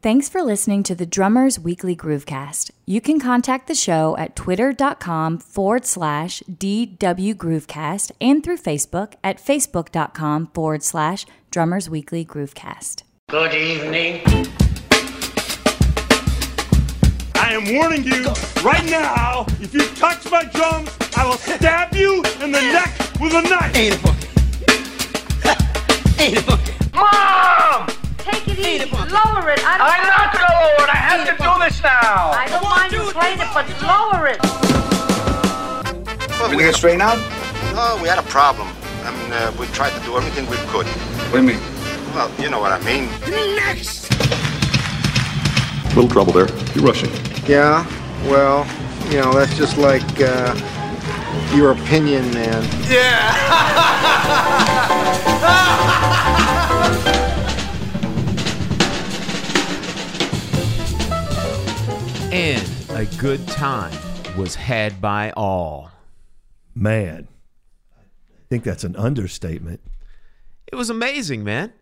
Thanks for listening to the Drummers Weekly Groovecast. You can contact the show at twitter.com forward slash DW Groovecast and through Facebook at facebook.com forward slash Drummers Weekly Groovecast. Good evening. I am warning you right now, if you touch my drums, I will stab you in the neck with a knife. Ain't it funky? Ain't it funky? Mom! Take it easy. Lower it. I don't I'm not gonna lower it. I have to do this now. I don't mind you playing it, but lower it. Well, we, Everything straighten out? No, we had a problem. I mean, uh, we tried to do everything we could. What do you mean? Well, you know what I mean. Next! Little trouble there. You're rushing. Yeah, well, you know, that's just like uh, your opinion, man. And a good time was had by all. Man, I think that's an understatement. It was amazing, man.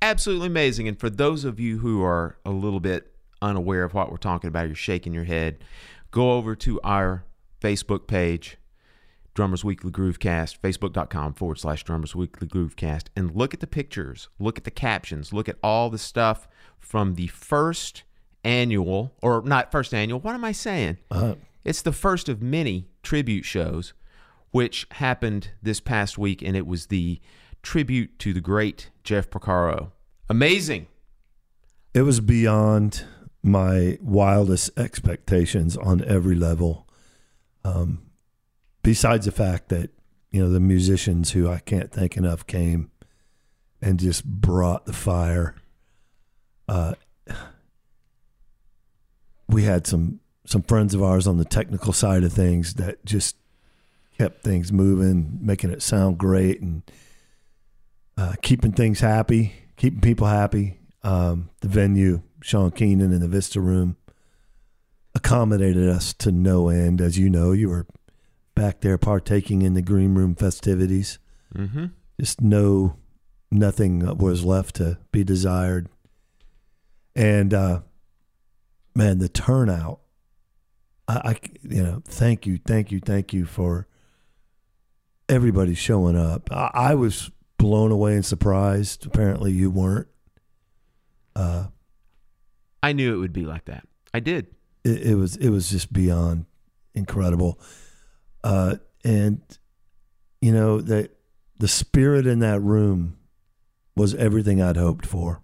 Absolutely amazing. And for those of you who are a little bit unaware of what we're talking about, you're shaking your head, go over to our Facebook page, Drummers Weekly Groovecast, facebook.com forward slash Drummers Weekly Groovecast, and look at the pictures, look at the captions, look at all the stuff from the first annual, or not first annual, what am I saying? Uh, It's the first of many tribute shows, which happened this past week, and it was the tribute to the great Jeff Porcaro. Amazing. it was beyond my wildest expectations on every level. Um, besides the fact that you know the musicians who I can't thank enough came and just brought the fire. Uh, we had some some friends of ours on the technical side of things that just kept things moving, making it sound great, and uh, keeping things happy, keeping people happy. Um, the venue, Sean Keenan in the Vista Room, accommodated us to no end. As you know, you were back there partaking in the green room festivities. Mm-hmm. Just no, nothing was left to be desired. And uh, man, the turnout. I, I, you know, thank you, thank you, thank you for everybody showing up. I, I was blown away and surprised. Apparently, you weren't. Uh, I knew it would be like that. I did. it, it was it was just beyond incredible. Uh, and you know the the spirit in that room was everything I'd hoped for,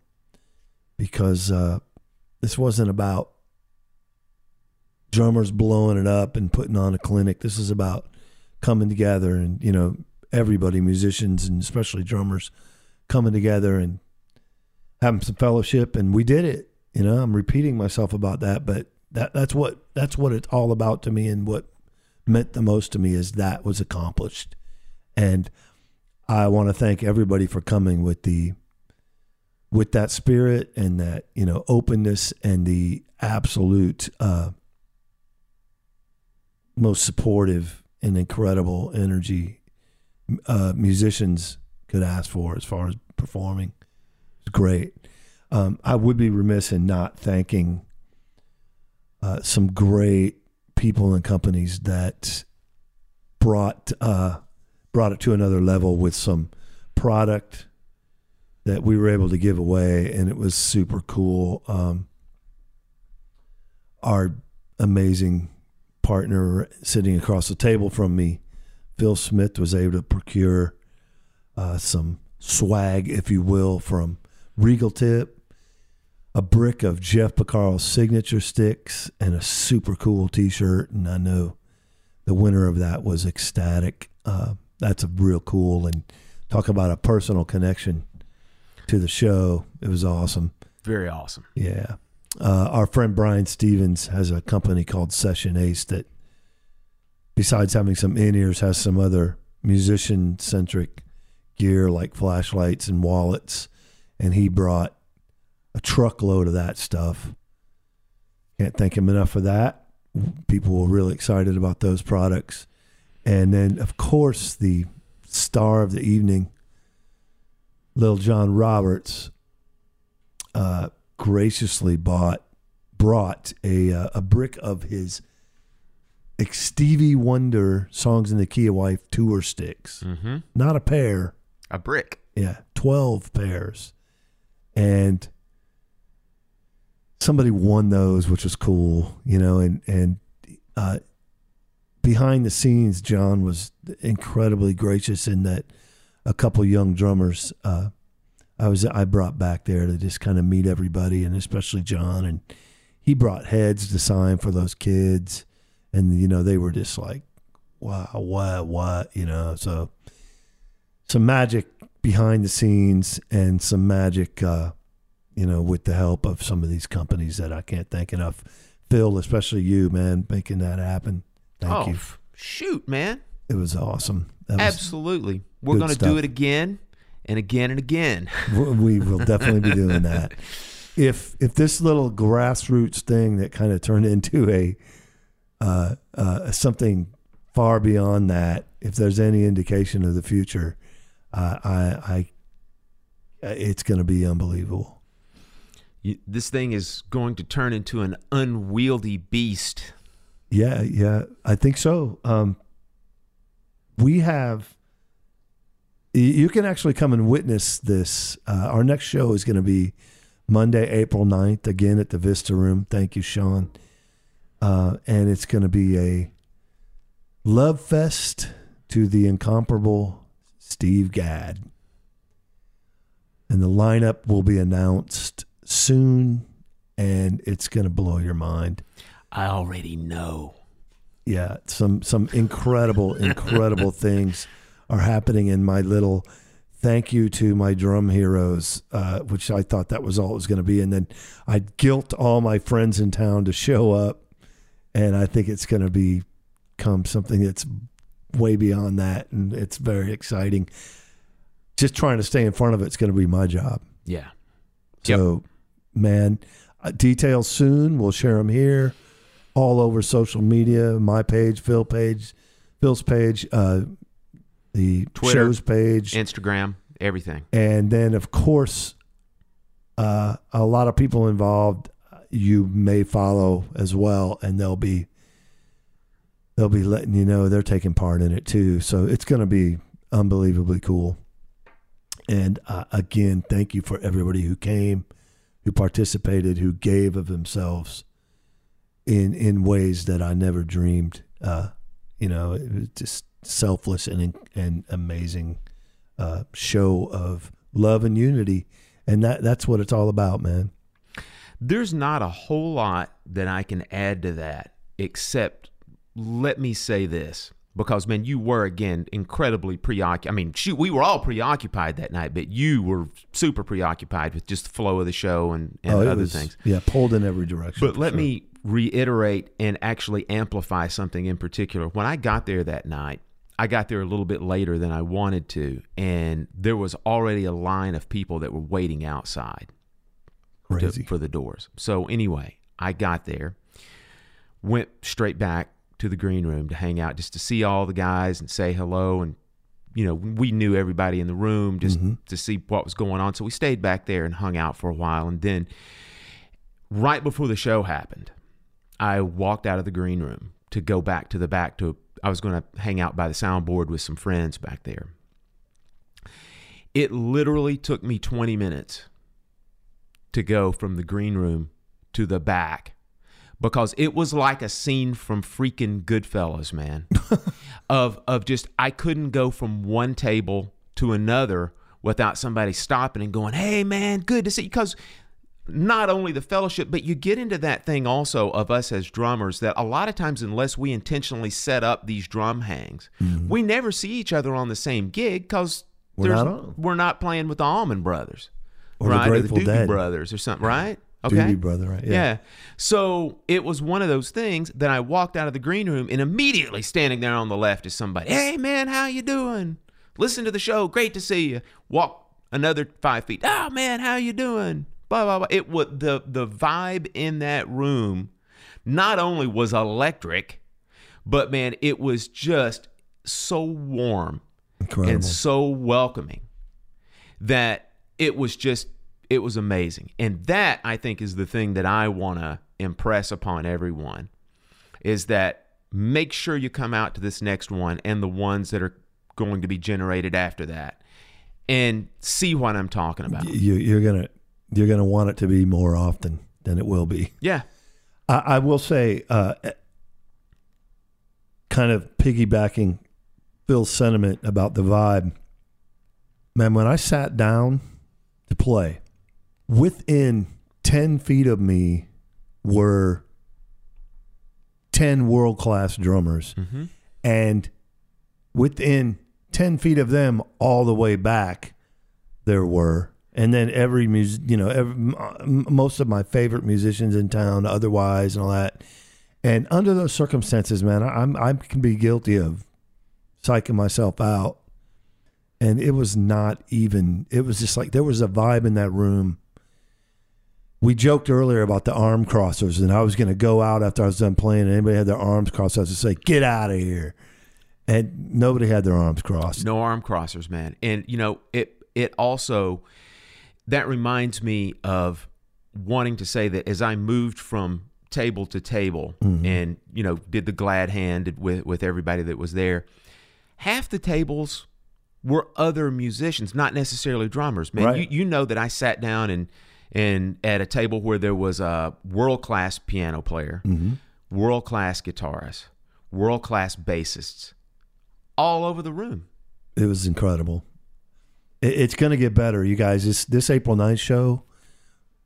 because uh, this wasn't about drummers blowing it up and putting on a clinic. This is about coming together and you know everybody, musicians and especially drummers, coming together and having some fellowship. And we did it. You know, I'm repeating myself about that, but that that's what that's what it's all about to me, and what meant the most to me is that was accomplished. And I want to thank everybody for coming with the with that spirit and that you know openness and the absolute uh, most supportive and incredible energy uh, musicians could ask for as far as performing. It's great. Um, I would be remiss in not thanking uh, some great people and companies that brought uh, brought it to another level with some product that we were able to give away, and it was super cool. Um, our amazing partner sitting across the table from me, Phil Smith, was able to procure uh, some swag, if you will, from Regal Tip, a brick of Jeff Porcaro's signature sticks, and a super cool T-shirt. And I know the winner of that was ecstatic. Uh, that's a real cool and talk about a personal connection to the show. It was awesome. Very awesome. Yeah. Uh, our friend Brian Stevens has a company called Session Ace that, besides having some in ears, has some other musician centric gear like flashlights and wallets. And he brought a truckload of that stuff. Can't thank him enough for that. People were really excited about those products. And then, of course, the star of the evening, Lil John Roberts, uh, graciously bought brought a uh, a brick of his Stevie Wonder songs in the key of life tour sticks. Mm-hmm. Not a pair, A brick. yeah, twelve pairs, and somebody won those, which was cool, you know. And and uh, behind the scenes, John was incredibly gracious in that a couple young drummers uh, I was I brought back there to just kind of meet everybody, and especially John, and he brought heads to sign for those kids, and you know they were just like, wow, what, what, you know, so some magic behind the scenes and some magic, uh, you know, with the help of some of these companies that I can't thank enough. Phil, especially you, man, making that happen. Thank oh, you. shoot, man. It was awesome. That was, Absolutely. We're going to do it again and again and again. we will definitely be doing that. If if this little grassroots thing that kind of turned into a uh, uh, something far beyond that, if there's any indication of the future, uh, I, I it's going to be unbelievable. You, this thing is going to turn into an unwieldy beast. Yeah, yeah, I think so. Um, we have. You can actually come and witness this. Uh, our next show is going to be Monday, April 9th, again at the Vista Room. Thank you, Sean. Uh, and it's going to be a love fest to the incomparable Steve Gadd. And the lineup will be announced soon, and it's going to blow your mind I already know. yeah, some some incredible, incredible things are happening in my little thank you to my drum heroes, uh, which I thought that was all it was going to be, and then I'd guilt all my friends in town to show up, and I think it's going to become something that's way beyond that, and it's very exciting. Just trying to stay in front of it's going to be my job. Yeah. Yep. So, man, uh, details soon. We'll share them here, all over social media. My page, Phil page, Phil's page, uh, the Twitter, show's page, Instagram, everything. and then of course, uh, a lot of people involved. uh, You may follow as well, and they'll be they'll be letting you know they're taking part in it too. So it's going to be unbelievably cool. And uh, again, thank you for everybody who came, who participated, who gave of themselves in in ways that I never dreamed. Uh, you know, it was just selfless and and amazing uh, show of love and unity, and that that's what it's all about, man. There's not a whole lot that I can add to that except let me say this because man you were again incredibly preoccupied. I mean, shoot, we were all preoccupied that night, but you were super preoccupied with just the flow of the show and, and oh, other was, things. yeah, pulled in every direction. But let sure. me reiterate and actually amplify something in particular. When I got there that night, I got there a little bit later than I wanted to, and there was already a line of people that were waiting outside to- for the doors. So anyway, I got there, went straight back to the green room to hang out, just to see all the guys and say hello. And you know, we knew everybody in the room just mm-hmm. to see what was going on. So we stayed back there and hung out for a while. And then, right before the show happened, I walked out of the green room to go back to the back to. I was going to hang out by the soundboard with some friends back there. It literally took me 20 minutes to go from the green room to the back because it was like a scene from freaking Goodfellas, man. of of just I couldn't go from one table to another without somebody stopping and going, "Hey, man, good to see you." Because not only the fellowship, but you get into that thing also of us as drummers that a lot of times, unless we intentionally set up these drum hangs, we never see each other on the same gig because Mm-hmm. We're not we're not playing with the Allman Brothers, Or the right? or the Doobie Dead. Brothers or something, right? Okay, Doobie Brother, right? yeah. Yeah. So it was one of those things that I walked out of the green room and immediately standing there on the left is somebody. Hey man, how you doing? Listen to the show. Great to see you. Walk another five feet. Oh man, how you doing? Blah blah blah. It was the the vibe in that room. Not only was electric, but man, it was just so warm Incredible. and so welcoming that it was just It was amazing. And that I think is the thing that I want to impress upon everyone is that make sure you come out to this next one and the ones that are going to be generated after that and see what I'm talking about. You, you're gonna you're gonna want it to be more often than it will be. Yeah. I, I will say, uh, kind of piggybacking Phil's sentiment about the vibe. Man, when I sat down to play, within ten feet of me were ten world class drummers, and within ten feet of them, all the way back, there were. And then every music, you know, every, most of my favorite musicians in town, otherwise, and all that. And under those circumstances, man, I- I'm I can be guilty of psyching myself out. And it was not even. It was just like there was a vibe in that room. We joked earlier about the arm crossers, and I was going to go out after I was done playing, and anybody had their arms crossed, I was to say, "Get out of here!" And nobody had their arms crossed. No arm crossers, man. And you know, it it also that reminds me of wanting to say that as I moved from table to table mm-hmm. and you know did the glad hand with with everybody that was there, half the tables were other musicians, not necessarily drummers. Man, Right. you you know that I sat down and and at a table where there was a world class piano player, mm-hmm. world class guitarist, world class bassists, all over the room. It was incredible. It, it's going to get better, you guys. This this April 9th show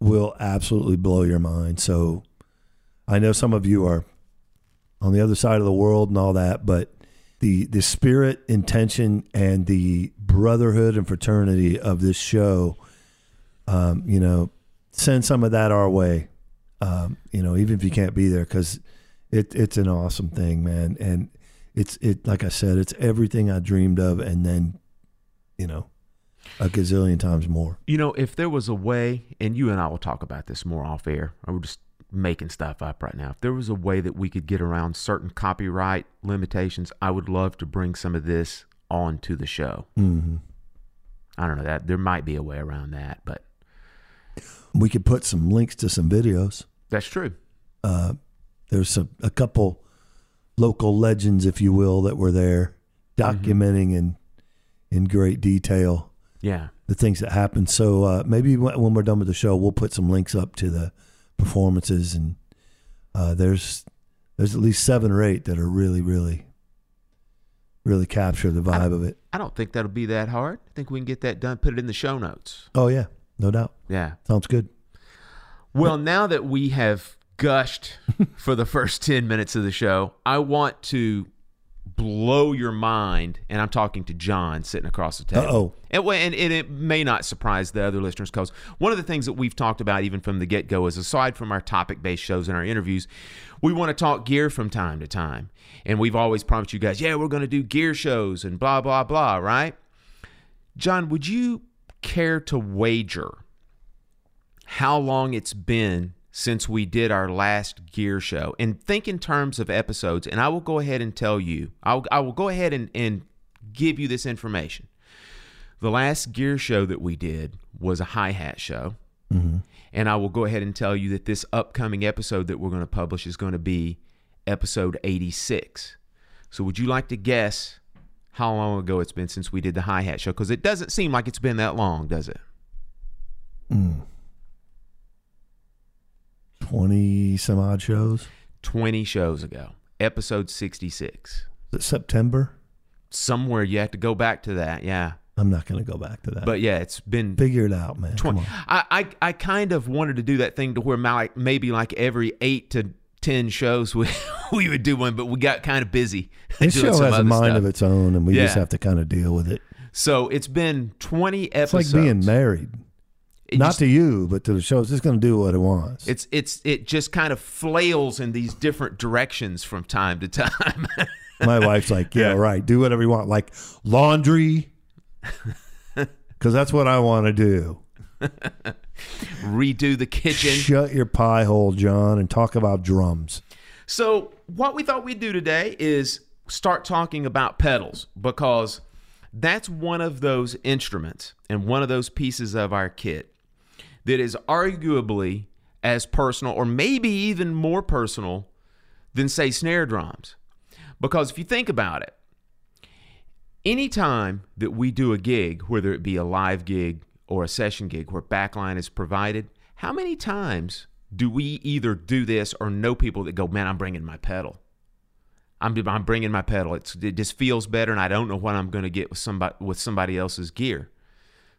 will absolutely blow your mind. So I know some of you are on the other side of the world and all that, but the the spirit, intention, and the brotherhood and fraternity of this show, um, you know, send some of that our way. Um, you know, even if you can't be there, because it it's an awesome thing, man. And it's it like I said, it's everything I dreamed of, and then, you know, a gazillion times more. You know, if there was a way, and you and I will talk about this more off air, or we're just making stuff up right now. If there was a way that we could get around certain copyright limitations, I would love to bring some of this onto the show. hmm I don't know that there might be a way around that, but We could put some links to some videos. that's true. Uh, there's a, a couple local legends, if you will, that were there documenting in in great detail Yeah. the things that happen. So uh, maybe when we're done with the show, we'll put some links up to the performances, and uh, there's there's at least seven or eight that are really, really, really capture the vibe of it. I don't think that'll be that hard. I think we can get that done. Put it in the show notes. Oh yeah, no doubt. Yeah. Sounds good. Well, now that we have gushed for the first 10 minutes of the show, I want to blow your mind. And I'm talking to John sitting across the table. Uh-oh. And, and, and it may not surprise the other listeners because one of the things that we've talked about even from the get go is aside from our topic based shows and our interviews, we want to talk gear from time to time. And we've always promised you guys, yeah, we're going to do gear shows and blah, blah, blah, right? John, would you care to wager how long it's been since we did our last gear show. And think in terms of episodes and i will go ahead and tell you I'll, i will go ahead and, and give you this information. The last gear show that we did was a hi-hat show. Mm-hmm. And i will go ahead and tell you that this upcoming episode that we're going to publish is going to be episode 86 so would you like to guess how long ago it's been since we did the hi-hat show? Because it doesn't seem like it's been that long does it mm. Twenty some odd shows. 20 shows ago, episode 66. Is it September? Somewhere you have to go back to that, yeah. I'm not going to go back to that. But yeah, it's been figured it out, man. Come 20. on. I, I I kind of wanted to do that thing to where my, maybe like every eight to ten shows we we would do one, but we got kind of busy. This show has a mind stuff. of its own, and we just have to kind of deal with it. So it's been 20 It's episodes. like being married. It Not just- to you, but to the show. It's just going to do what it wants. It's it's it just kind of flails in these different directions from time to time. My wife's like, yeah, Yeah. right. Do whatever you want, like laundry, because that's what I want to do. Redo the kitchen. Shut your pie hole, John, and talk about drums. So, what we thought we'd do today is start talking about pedals because that's one of those instruments and one of those pieces of our kit that is arguably as personal or maybe even more personal than, say, snare drums. Because if you think about it, anytime that we do a gig, whether it be a live gig or a session gig where backline is provided, how many times do we either do this or know people that go, man, I'm bringing my pedal? I'm, I'm bringing my pedal. It's, it just feels better, and I don't know what I'm going to get with somebody with somebody else's gear.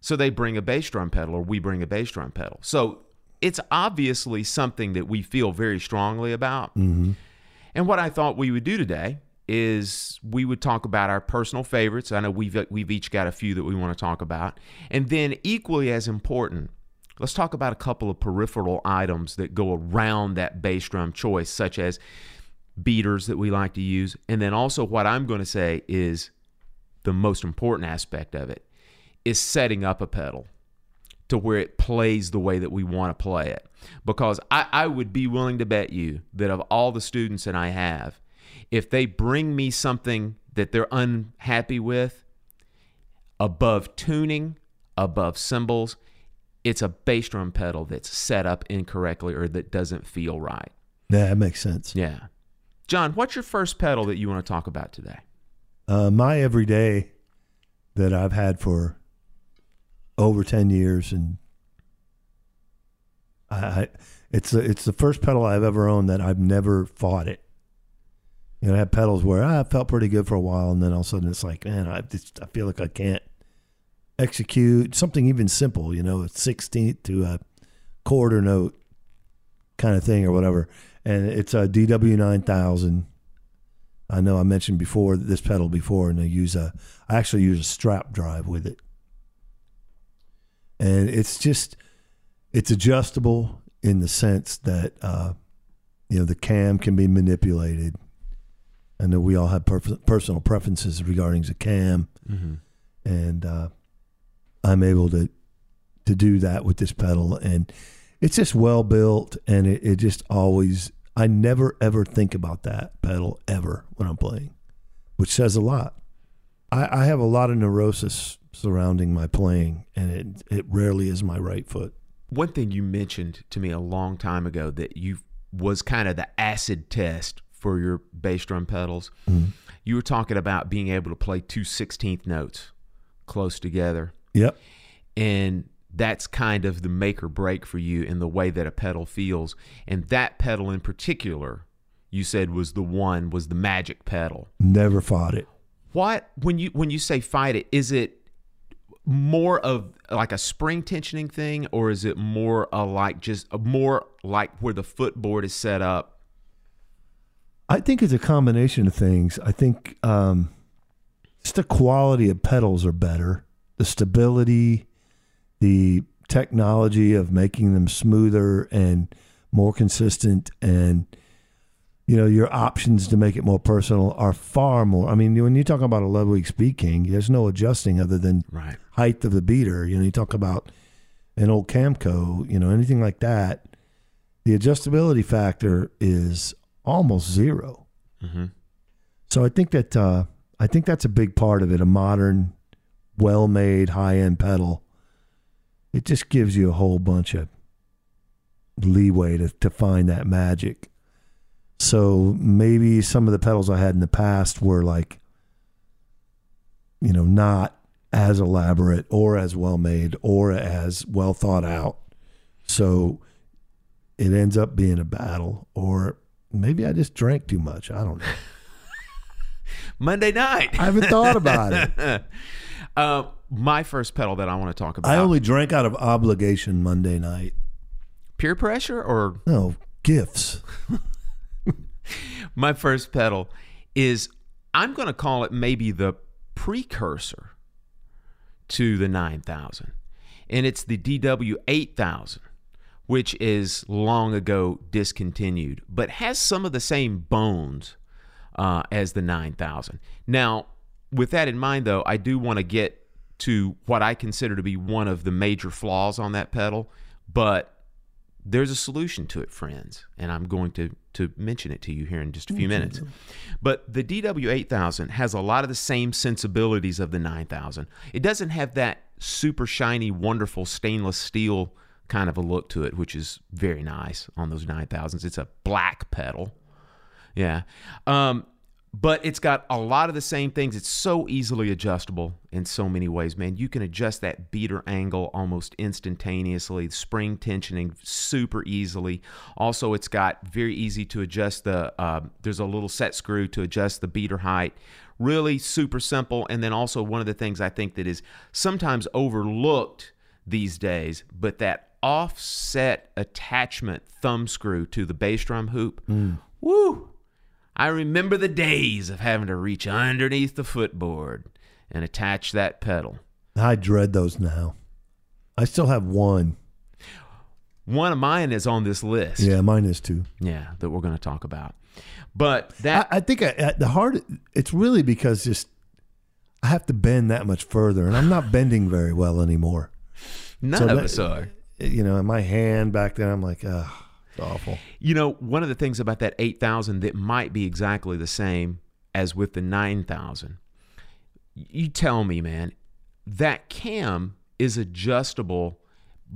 So they bring a bass drum pedal, or we bring a bass drum pedal. So it's obviously something that we feel very strongly about. Mm-hmm. And what I thought we would do today is we would talk about our personal favorites. I know we've we've each got a few that we want to talk about, and then equally as important, let's talk about a couple of peripheral items that go around that bass drum choice, such as beaters that we like to use, and then also what I'm going to say is the most important aspect of it is setting up a pedal to where it plays the way that we want to play it. Because I, I would be willing to bet you that of all the students that I have, if they bring me something that they're unhappy with, above tuning, above cymbals, it's a bass drum pedal that's set up incorrectly or that doesn't feel right. Yeah, that makes sense. Yeah. John, what's your first pedal that you want to talk about today? Uh, my everyday that I've had for over ten years, and I, I it's a, it's the first pedal I've ever owned that I've never fought it. You know, I had pedals where ah, I felt pretty good for a while, and then all of a sudden it's like, man, I just I feel like I can't execute something even simple. You know, a sixteenth to a quarter note kind of thing or whatever. And it's a DW nine thousand. I know I mentioned before this pedal before, and I use a I actually use a strap drive with it, and it's just it's adjustable in the sense that uh, you know the cam can be manipulated. I know we all have per- personal preferences regarding the cam, and uh, I'm able to to do that with this pedal, and it's just well built, and it, it just always. I never ever think about that pedal ever when I'm playing, which says a lot. I, I have a lot of neurosis surrounding my playing, and it it rarely is my right foot. One thing you mentioned to me a long time ago that you was kind of the acid test for your bass drum pedals. Mm-hmm. You were talking about being able to play two 16th notes close together. Yep. And that's kind of the make or break for you in the way that a pedal feels. And that pedal in particular, you said was the one, was the magic pedal. Never fought it. What when you when you say fight it, is it more of like a spring tensioning thing, or is it more a like just more like where the footboard is set up? I think it's a combination of things. I think um, just the quality of pedals are better, the stability, the technology of making them smoother and more consistent, and you know your options to make it more personal are far more. I mean, when you talk about a Ludwig Speed King, there's no adjusting other than Right. height of the beater. You know, you talk about an old Camco, you know, anything like that. The adjustability factor is almost 0 So I think that uh, I think that's a big part of it. A modern, well-made, high-end pedal. It just gives you a whole bunch of leeway to to find that magic. So maybe some of the pedals I had in the past were like, you know, not as elaborate or as well made or as well thought out. So it ends up being a battle, or maybe I just drank too much. I don't know. Monday night. I haven't thought about it. Uh, my first pedal that I want to talk about. I only drank out of obligation Monday night. peer pressure or No gifts. my first pedal is I'm going to call it maybe the precursor to the 9000 and it's the DW 8000 which is long ago discontinued but has some of the same bones uh, as the 9000 now with that in mind though I do want to get to what I consider to be one of the major flaws on that pedal but there's a solution to it, friends, and I'm going to to mention it to you here in just a few minutes. But the DW8000 has a lot of the same sensibilities of the 9000. It doesn't have that super shiny, wonderful stainless steel kind of a look to it, which is very nice on those 9000s. It's a black pedal. Yeah. Um, but it's got a lot of the same things. It's so easily adjustable in so many ways, man. You can adjust that beater angle almost instantaneously, spring tensioning super easily. Also, it's got very easy to adjust the, uh, there's a little set screw to adjust the beater height. Really super simple. And then also, one of the things I think that is sometimes overlooked these days, but that offset attachment thumb screw to the bass drum hoop. Woo! I remember the days of having to reach underneath the footboard and attach that pedal. I dread those now. I still have one. One of mine is on this list. Yeah, mine is too. Yeah, that we're going to talk about. But that I, I think I, at the hard, it's really because just I have to bend that much further, and I'm not bending very well anymore. none so of that- us are. You know, in my hand back then, I'm like, ugh, it's awful. You know, one of the things about that 8000 that might be exactly the same as with the 9000. You tell me, man, that cam is adjustable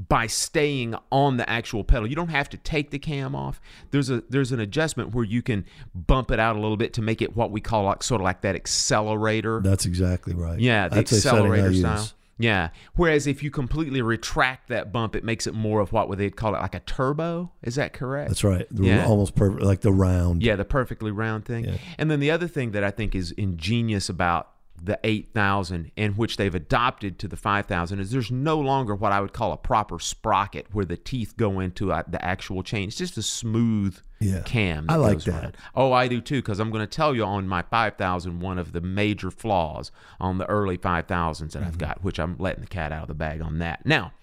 by staying on the actual pedal. You don't have to take the cam off. There's a there's an adjustment where you can bump it out a little bit to make it what we call like sort of like that accelerator. That's exactly right. Yeah, the That's a setting I accelerator use. Yeah. Whereas if you completely retract that bump, it makes it more of what would they would call it, like a turbo. Is that correct? That's right. The- Yeah. Almost perfect, like the round. Yeah, the perfectly round thing. Yeah. And then the other thing that I think is ingenious about the 8000 and which they've adopted to the 5000 is there's no longer what I would call a proper sprocket where the teeth go into uh, the actual chain. It's just a smooth Yeah. cam. I like that. around. Oh, I do too because I'm going to tell you on my 5000 one of the major flaws on the early 5000s that I've Mm-hmm. got, which I'm letting the cat out of the bag on that. Now,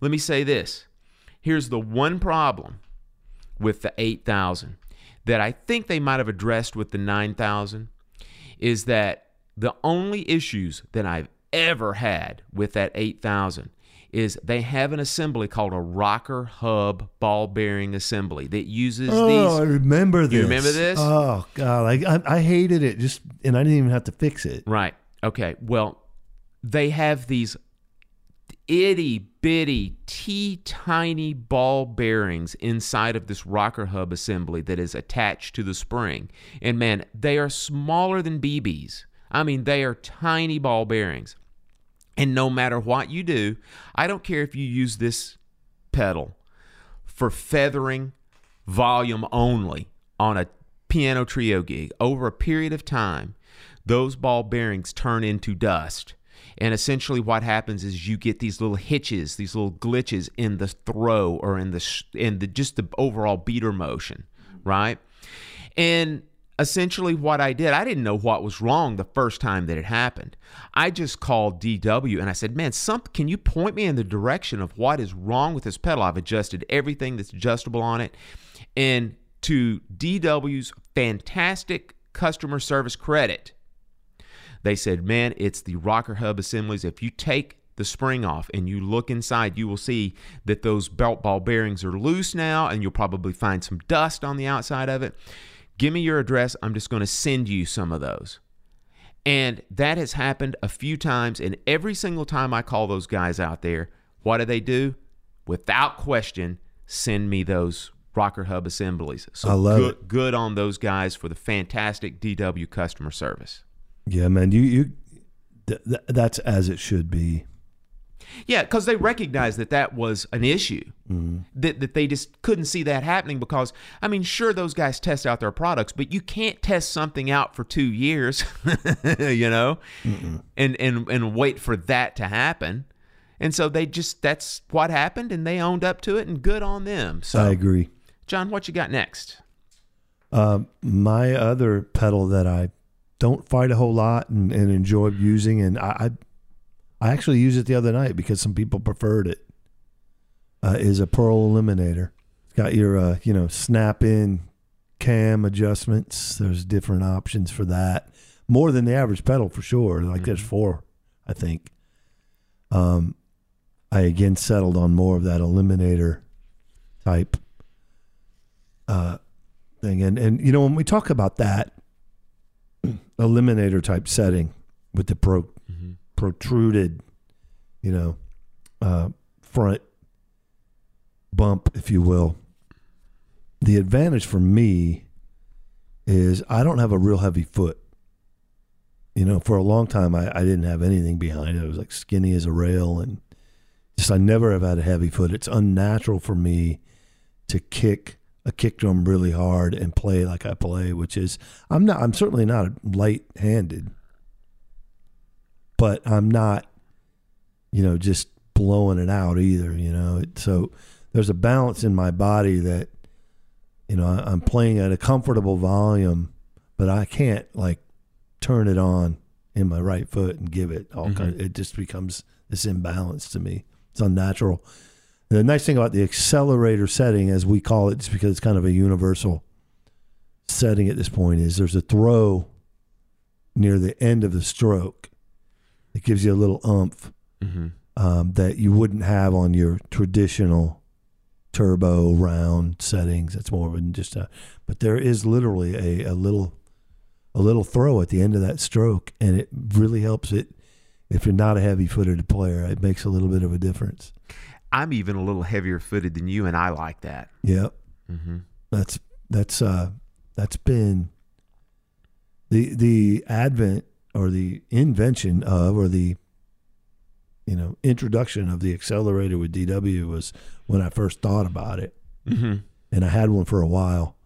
let me say this. Here's the one problem with the 8000 that I think they might have addressed with the 9000 is that the only issues that I've ever had with that 8000 is they have an assembly called a rocker hub ball bearing assembly that uses Oh, I remember this. You remember this? Oh god, I, I hated it. Just and I didn't even have to fix it. Right. Okay. Well, they have these itty bitty, tea tiny ball bearings inside of this rocker hub assembly that is attached to the spring. And man, they are smaller than BBs. I mean, they are tiny ball bearings. And no matter what you do, I don't care if you use this pedal for feathering volume only on a piano trio gig over a period of time, those ball bearings turn into dust. And essentially, what happens is you get these little hitches, these little glitches in the throw or in the in the just the overall beater motion, right? And essentially, what I did, I didn't know what was wrong the first time that it happened. I just called DW and I said, "Man, can you point me in the direction of what is wrong with this pedal? I've adjusted everything that's adjustable on it." And to DW's fantastic customer service credit, they said, man, it's the rocker hub assemblies. If you take the spring off and you look inside, you will see that those belt ball bearings are loose now, and you'll probably find some dust on the outside of it. Give me your address. I'm just going to send you some of those. And that has happened a few times. And every single time I call those guys out there, what do they do? Without question, send me those rocker hub assemblies. So I love good, it. good on those guys for the fantastic DW customer service. Yeah, man. You you th- th- that's as it should be. Yeah, because they recognized that that was an issue. Mm-hmm. That that they just couldn't see that happening because I mean, sure, those guys test out their products, but you can't test something out for two years, you know, and and and wait for that to happen. And so they just that's what happened, and they owned up to it, and good on them. So, I agree. John, what you got next? Um, my other pedal that I don't fight a whole lot and, and enjoy using, and I, I I actually used it the other night because some people preferred it. Uh, is a Pearl Eliminator. It's got your uh, you know snap in cam adjustments. There's different options for that. More than the average pedal for sure. Like there's four, I think. Um, I again settled on more of that Eliminator type uh, thing. And and you know when we talk about that eliminator type setting with the pro protruded, you know, uh, front bump, if you will. The advantage for me is I don't have a real heavy foot. You know, for a long time, I, I didn't have anything behind it. I was like skinny as a rail, and just I never have had a heavy foot. It's unnatural for me to kick a kick drum really hard and play like I play, which is I'm not. I'm certainly not light-handed, but I'm not, you know, just blowing it out either. You know, so there's a balance in my body that, you know, I'm playing at a comfortable volume, but I can't like turn it on in my right foot and give it all mm-hmm. kind. of, It just becomes this imbalance to me. It's unnatural. The nice thing about the accelerator setting, as we call it, just because it's kind of a universal setting at this point, is there's a throw near the end of the stroke. It gives you a little umph um, that you wouldn't have on your traditional turbo round settings. It's more than just a, but there is literally a, a little, a little throw at the end of that stroke, and it really helps it. If you're not a heavy-footed player, it makes a little bit of a difference. I'm even a little heavier footed than you, and I like that. Yep. Mm-hmm. That's that's uh that's been the the advent or the invention of or the you know introduction of the accelerator with DW was when I first thought about it, Mm-hmm. and I had one for a while.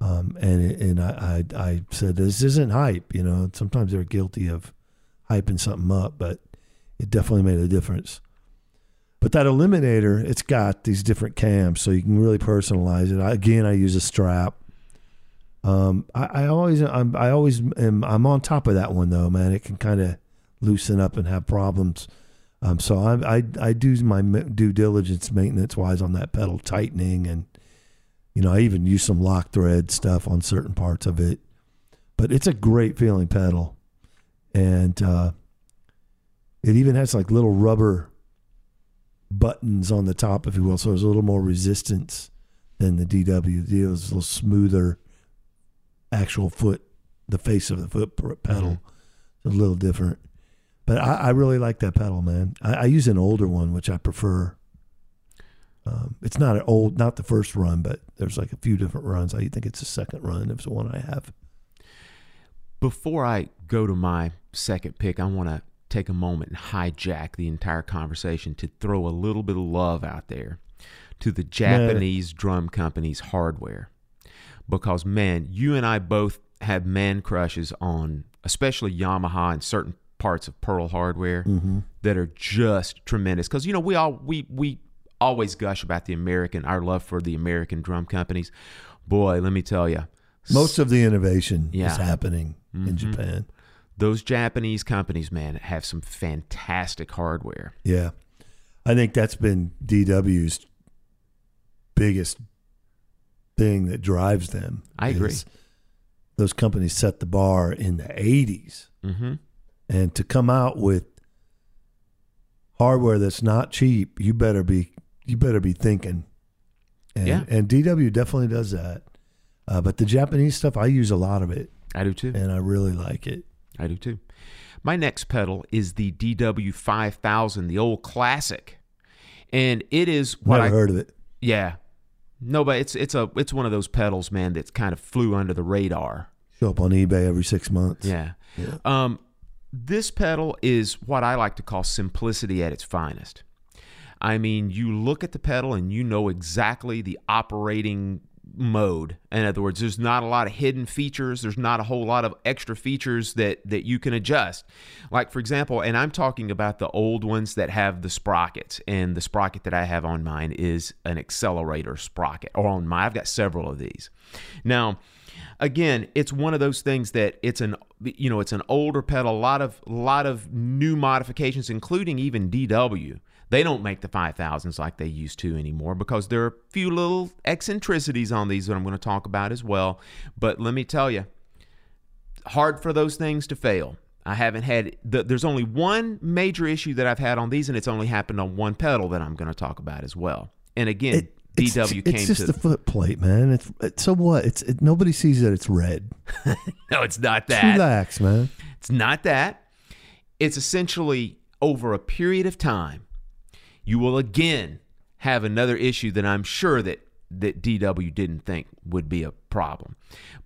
Um, and it, and I, I I said this isn't hype, you know. Sometimes they're guilty of hyping something up, but it definitely made a difference. But that eliminator, it's got these different cams, so you can really personalize it. I, again, I use a strap. Um, I, I always, I'm, I always am. I'm on top of that one though, man. It can kind of loosen up and have problems. Um, so I, I, I do my due diligence maintenance wise on that pedal tightening, and you know, I even use some lock thread stuff on certain parts of it. But it's a great feeling pedal, and uh, it even has like little rubber buttons on the top, if you will. So there's a little more resistance than the DW. The DW is a little smoother, actual foot, the face of the foot pedal. It's a little different. But I, I really like that pedal, man. I, I use an older one, which I prefer. Um, it's not an old, not the first run, but there's like a few different runs. I think it's the second run. It's the one I have. Before I go to my second pick, I want to take a moment and hijack the entire conversation to throw a little bit of love out there to the Japanese drum company's hardware. Because, man, you and I both have man crushes on especially Yamaha and certain parts of Pearl hardware mm-hmm. that are just tremendous. Because, you know, we all, we, we, always gush about the American, our love for the American drum companies. Boy, let me tell you, Most of the innovation Yeah. is happening in mm-hmm. Japan. those Japanese companies, man, have some fantastic hardware. Yeah. I think that's been DW's biggest thing that drives them. I agree. Those companies set the bar in the 80s. Mm-hmm. And to come out with hardware that's not cheap, you better be you better be thinking. And, Yeah. and DW definitely does that. Uh, but the Japanese stuff, I use a lot of it, I do too. and I really like it. I do too. My next pedal is the DW5000, the old classic. And it is what Never I heard of it. Yeah. No, but it's it's a it's one of those pedals, man, that's kind of flew under the radar. Show up on eBay every six months. Yeah. Yeah. Um, this pedal is what I like to call simplicity at its finest. I mean, you look at the pedal and you know exactly the operating mode. In other words, there's not a lot of hidden features. There's not a whole lot of extra features that that you can adjust. Like for example, and I'm talking about the old ones that have the sprockets. And the sprocket that I have on mine is an accelerator sprocket. Or on my, I've got several of these. Now, again, it's one of those things that it's an you know it's an older pedal. A lot of lot of new modifications, including even DW. They don't make the 5000s like they used to anymore because there are a few little eccentricities on these that I'm going to talk about as well. But let me tell you, hard for those things to fail. I haven't had, the, there's only one major issue that I've had on these, and it's only happened on one pedal that I'm going to talk about as well. And again, It- DW it's came just to. the foot plate, man. It's, it's so what? It's it, nobody sees that it's red. no, it's not Just that. Relax, man. It's not that. It's essentially over a period of time, you will again have another issue that I'm sure that that DW didn't think would be a problem.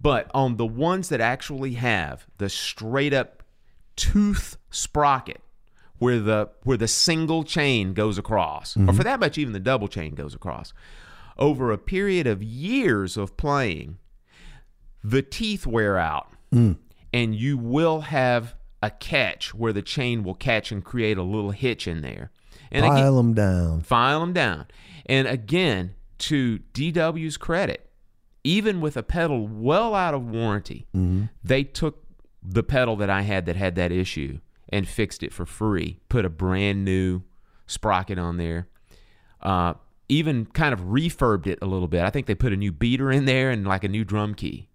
But on the ones that actually have the straight up tooth sprocket where the where the single chain goes across, or mm-hmm. for that much even the double chain goes across, over a period of years of playing, the teeth wear out mm. and you will have a catch where the chain will catch and create a little hitch in there. And again, them down. file them down. And again, to DW's credit, even with a pedal well out of warranty, they took the pedal that I had that had that issue and fixed it for free. Put a brand new sprocket on there. Uh, even kind of refurbed it a little bit. I think they put a new beater in there and like a new drum key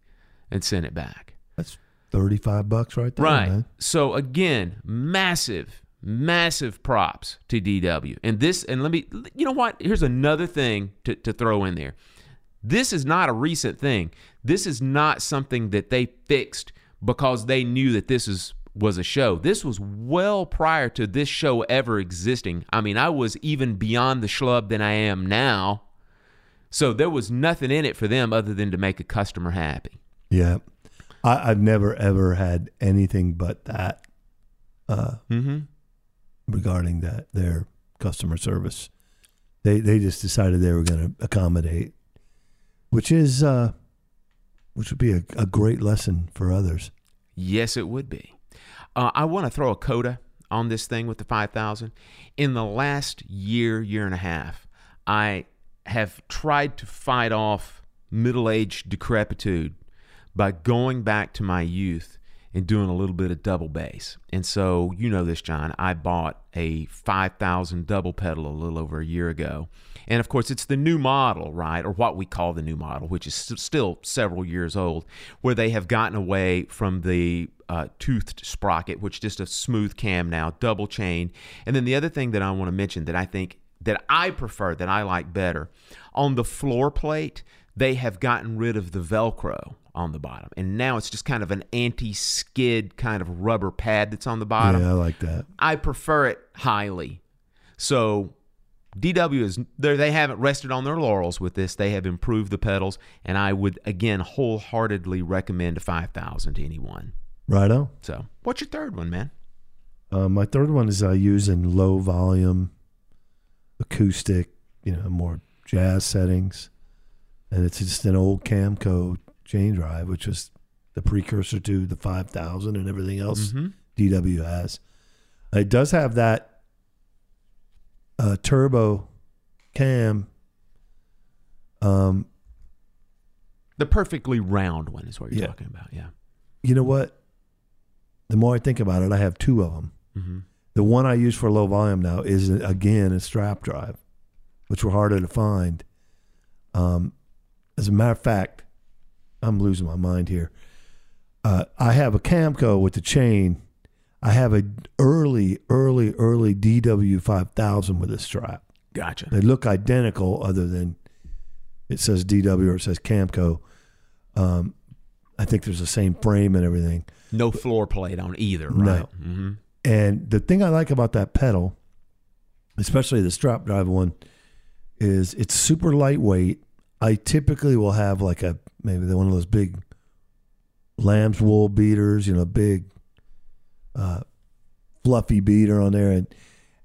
and sent it back. That's thirty-five bucks right there, Right. man. So again, massive, massive props to DW. And this, and let me, you know what? Here's another thing to, to throw in there. This is not a recent thing. This is not something that they fixed because they knew that this is was a show. This was well prior to this show ever existing. I mean, I was even beyond the schlub than I am now. So there was nothing in it for them other than to make a customer happy. Yeah, I, I've never ever had anything but that uh, Mm-hmm. Regarding that their customer service. They they just decided they were going to accommodate, which is uh, which would be a, a great lesson for others. Yes, it would be. Uh, I want to throw a coda on this thing with the 5000. In the last year, year and a half, I have tried to fight off middle aged decrepitude by going back to my youth and doing a little bit of double bass. And so, you know this, John, I bought a 5000 double pedal a little over a year ago. And of course, it's the new model, right? Or what we call the new model, which is st- still several years old, where they have gotten away from the uh, toothed sprocket, which is just a smooth cam now, double chain. And then the other thing that I want to mention that I think that I prefer, that I like better, on the floor plate, they have gotten rid of the Velcro on the bottom. And now it's just kind of an anti skid kind of rubber pad that's on the bottom. Yeah, I like that. I prefer it highly. So DW is there they haven't rested on their laurels with this. They have improved the pedals and I would again wholeheartedly recommend a 5000 to anyone. Right on. So, what's your third one, man? Uh, my third one is I use in low volume, acoustic, you know, more jazz settings, and it's just an old Camco chain drive, which was the precursor to the 5000 and everything else DW has. It does have that uh, turbo cam. Um, The perfectly round one is what you're Yeah. talking about. Yeah. you know what? The more I think about it, I have two of them. Mm-hmm. The one I use for low volume now is again a strap drive, which were harder to find. Um, as a matter of fact, I'm losing my mind here. Uh, I have a Camco with the chain. I have a early, early, early DW five thousand with a strap. Gotcha. They look identical, other than it says DW or it says Camco. Um, I think there's the same frame and everything. No floor plate on either, No. right? Mm-hmm. And the thing I like about that pedal, especially the strap drive one, is it's super lightweight. I typically will have like a maybe one of those big lamb's wool beaters, you know, big uh, fluffy beater on there, and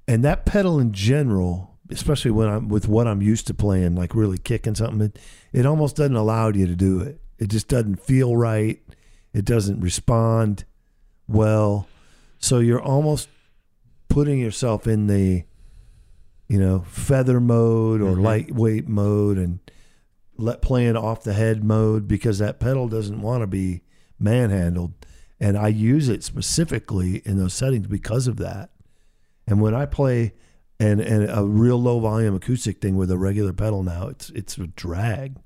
and that pedal in general, especially when I'm with what I'm used to playing, like really kicking something, it, it almost doesn't allow you to do it. It just doesn't feel right. It doesn't respond well. So you're almost putting yourself in the, you know, feather mode or lightweight mode and let playing off the head mode because that pedal doesn't want to be manhandled. And I use it specifically in those settings because of that. And when I play and and a real low volume acoustic thing with a regular pedal now, it's it's a drag.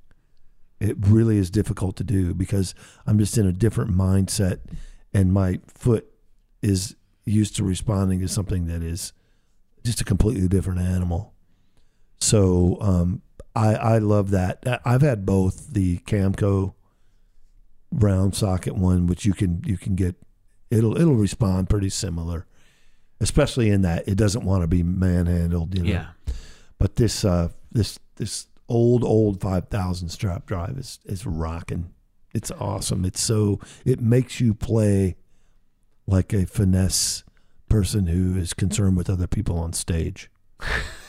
It really is difficult to do because I'm just in a different mindset and my foot is used to responding to something that is just a completely different animal. So um, I I love that. I've had both the Camco round socket one, which you can you can get it'll it'll respond pretty similar, especially in that it doesn't want to be manhandled. You know? Yeah. But this uh this this old old five thousand strap drive is is rocking. It's awesome. It's so it makes you play like a finesse person who is concerned with other people on stage.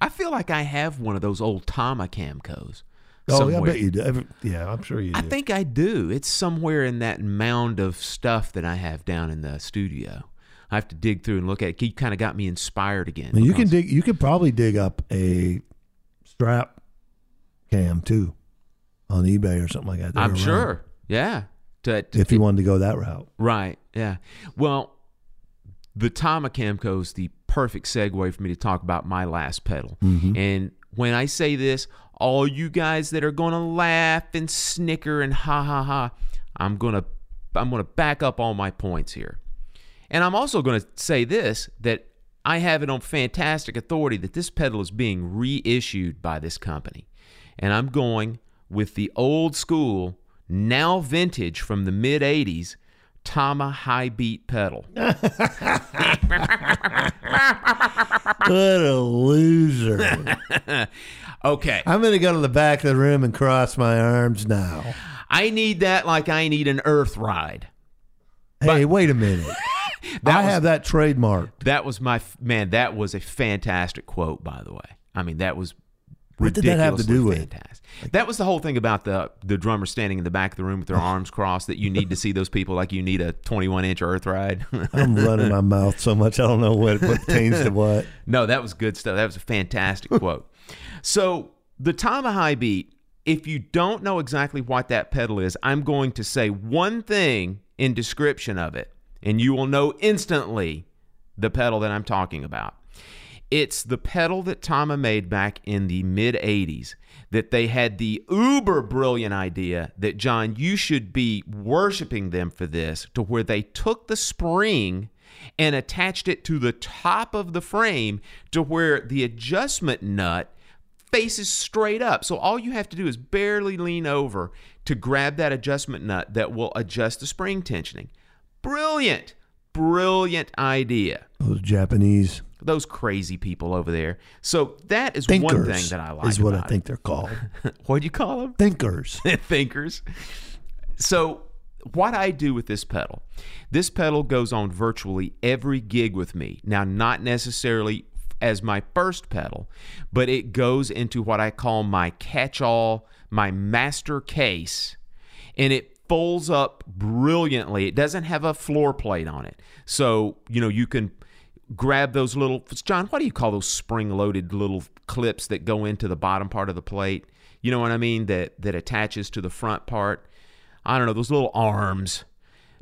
I feel like I have one of those old Tama Camcos. Oh, yeah, I bet you do. Yeah, I'm sure you do. I think I do. It's somewhere in that mound of stuff that I have down in the studio. I have to dig through and look at it. You kind of got me inspired again. Mean, you can dig. You could probably dig up a strap cam too on eBay or something like that. They're I'm around sure. Yeah. To, to- If you wanted to go that route, Right. Yeah. Well, the Tama Camco is the perfect segue for me to talk about my last pedal. Mm-hmm. And when I say this, all you guys that are going to laugh and snicker and ha ha ha, I'm going to I'm going to back up all my points here. And I'm also going to say this that I have it on fantastic authority that this pedal is being reissued by this company. And I'm going with the old school, now vintage from the mid 80s Tama high beat pedal. what a loser! Okay. I'm going to go to the back of the room and cross my arms now. I need that like I need an earth ride. Hey, wait a minute! I was- have that trademarked. That was my man. That was a fantastic quote, by the way. I mean, that was What did that have to do with? fantastic. That was the whole thing about the the drummer standing in the back of the room with their arms crossed. That you need to see those people like you need a 21 inch Earth ride. I'm running my mouth so much I don't know what what pertains to what. no, that was good stuff. That was a fantastic quote. So the Tama High Beat. If you don't know exactly what that pedal is, I'm going to say one thing in description of it, and you will know instantly the pedal that I'm talking about. It's the pedal that Tama made back in the mid 80s that they had the uber brilliant idea that, John, you should be worshiping them for this, to where they took the spring and attached it to the top of the frame to where the adjustment nut faces straight up. So all you have to do is barely lean over to grab that adjustment nut that will adjust the spring tensioning. Brilliant, brilliant idea Those Japanese those crazy people over there. So that is one thing that I like. is what I think they're called. what do you call them? Thinkers. Thinkers. So what I do with this pedal, this pedal goes on virtually every gig with me. Now, not necessarily as my first pedal, but it goes into what I call my catch-all, my master case, and it folds up brilliantly. It doesn't have a floor plate on it. So, you know, you can grab those little John, what do you call those spring-loaded little clips that go into the bottom part of the plate? You know what I mean? That that attaches to the front part. I don't know, those little arms.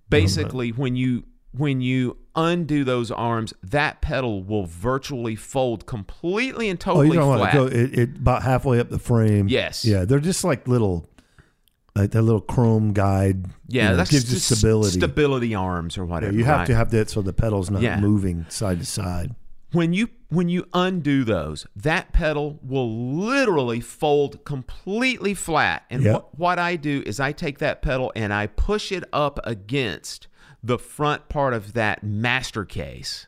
Basically, mm-hmm. when you when you undo those arms, that pedal will virtually fold completely and Oh, totally you don't want flat. to go it, it about halfway up the frame. Yes. Yeah, they're just like little, like that little chrome guide. yeah, you know, that's gives you stability. stability arms or Yeah, whatever. you have right? to have that so the pedal's not Yeah. moving side to side. when you when you undo those, that pedal will literally fold completely flat. And Yep. what, what I do is I take that pedal and I push it up against the front part of that master case,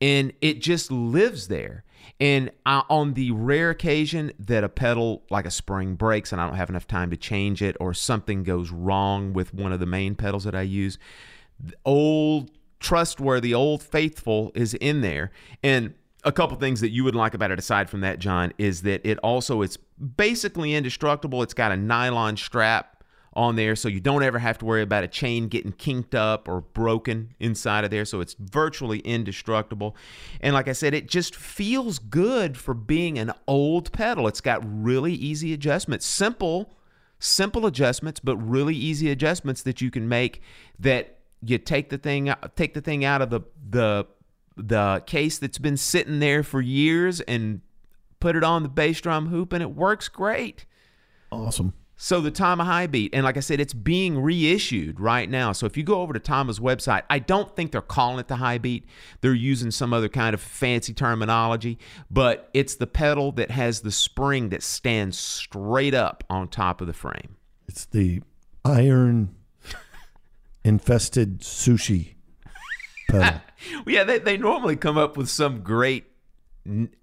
and it just lives there. And I, on the rare occasion that a pedal like a spring breaks and I don't have enough time to change it, or something goes wrong with one of the main pedals that I use, old trustworthy old faithful is in there. And a couple things that you would like about it aside from that john is that it also it's basically indestructible. It's got a nylon strap on there so you don't ever have to worry about a chain getting kinked up or broken inside of there so it's virtually indestructible and like i said it just feels good for being an old pedal it's got really easy adjustments simple simple adjustments, but really easy adjustments that you can make. That you take the thing take the thing out of the the the case that's been sitting there for years and put it on the bass drum hoop, and it works great. Awesome. So the Tama High Beat, and like I said, it's being reissued right now. So if you go over to Tama's website, I don't think they're calling it the High Beat. They're using some other kind of fancy terminology, but it's the pedal that has the spring that stands straight up on top of the frame. It's the iron infested sushi pedal. Yeah, they, they normally come up with some great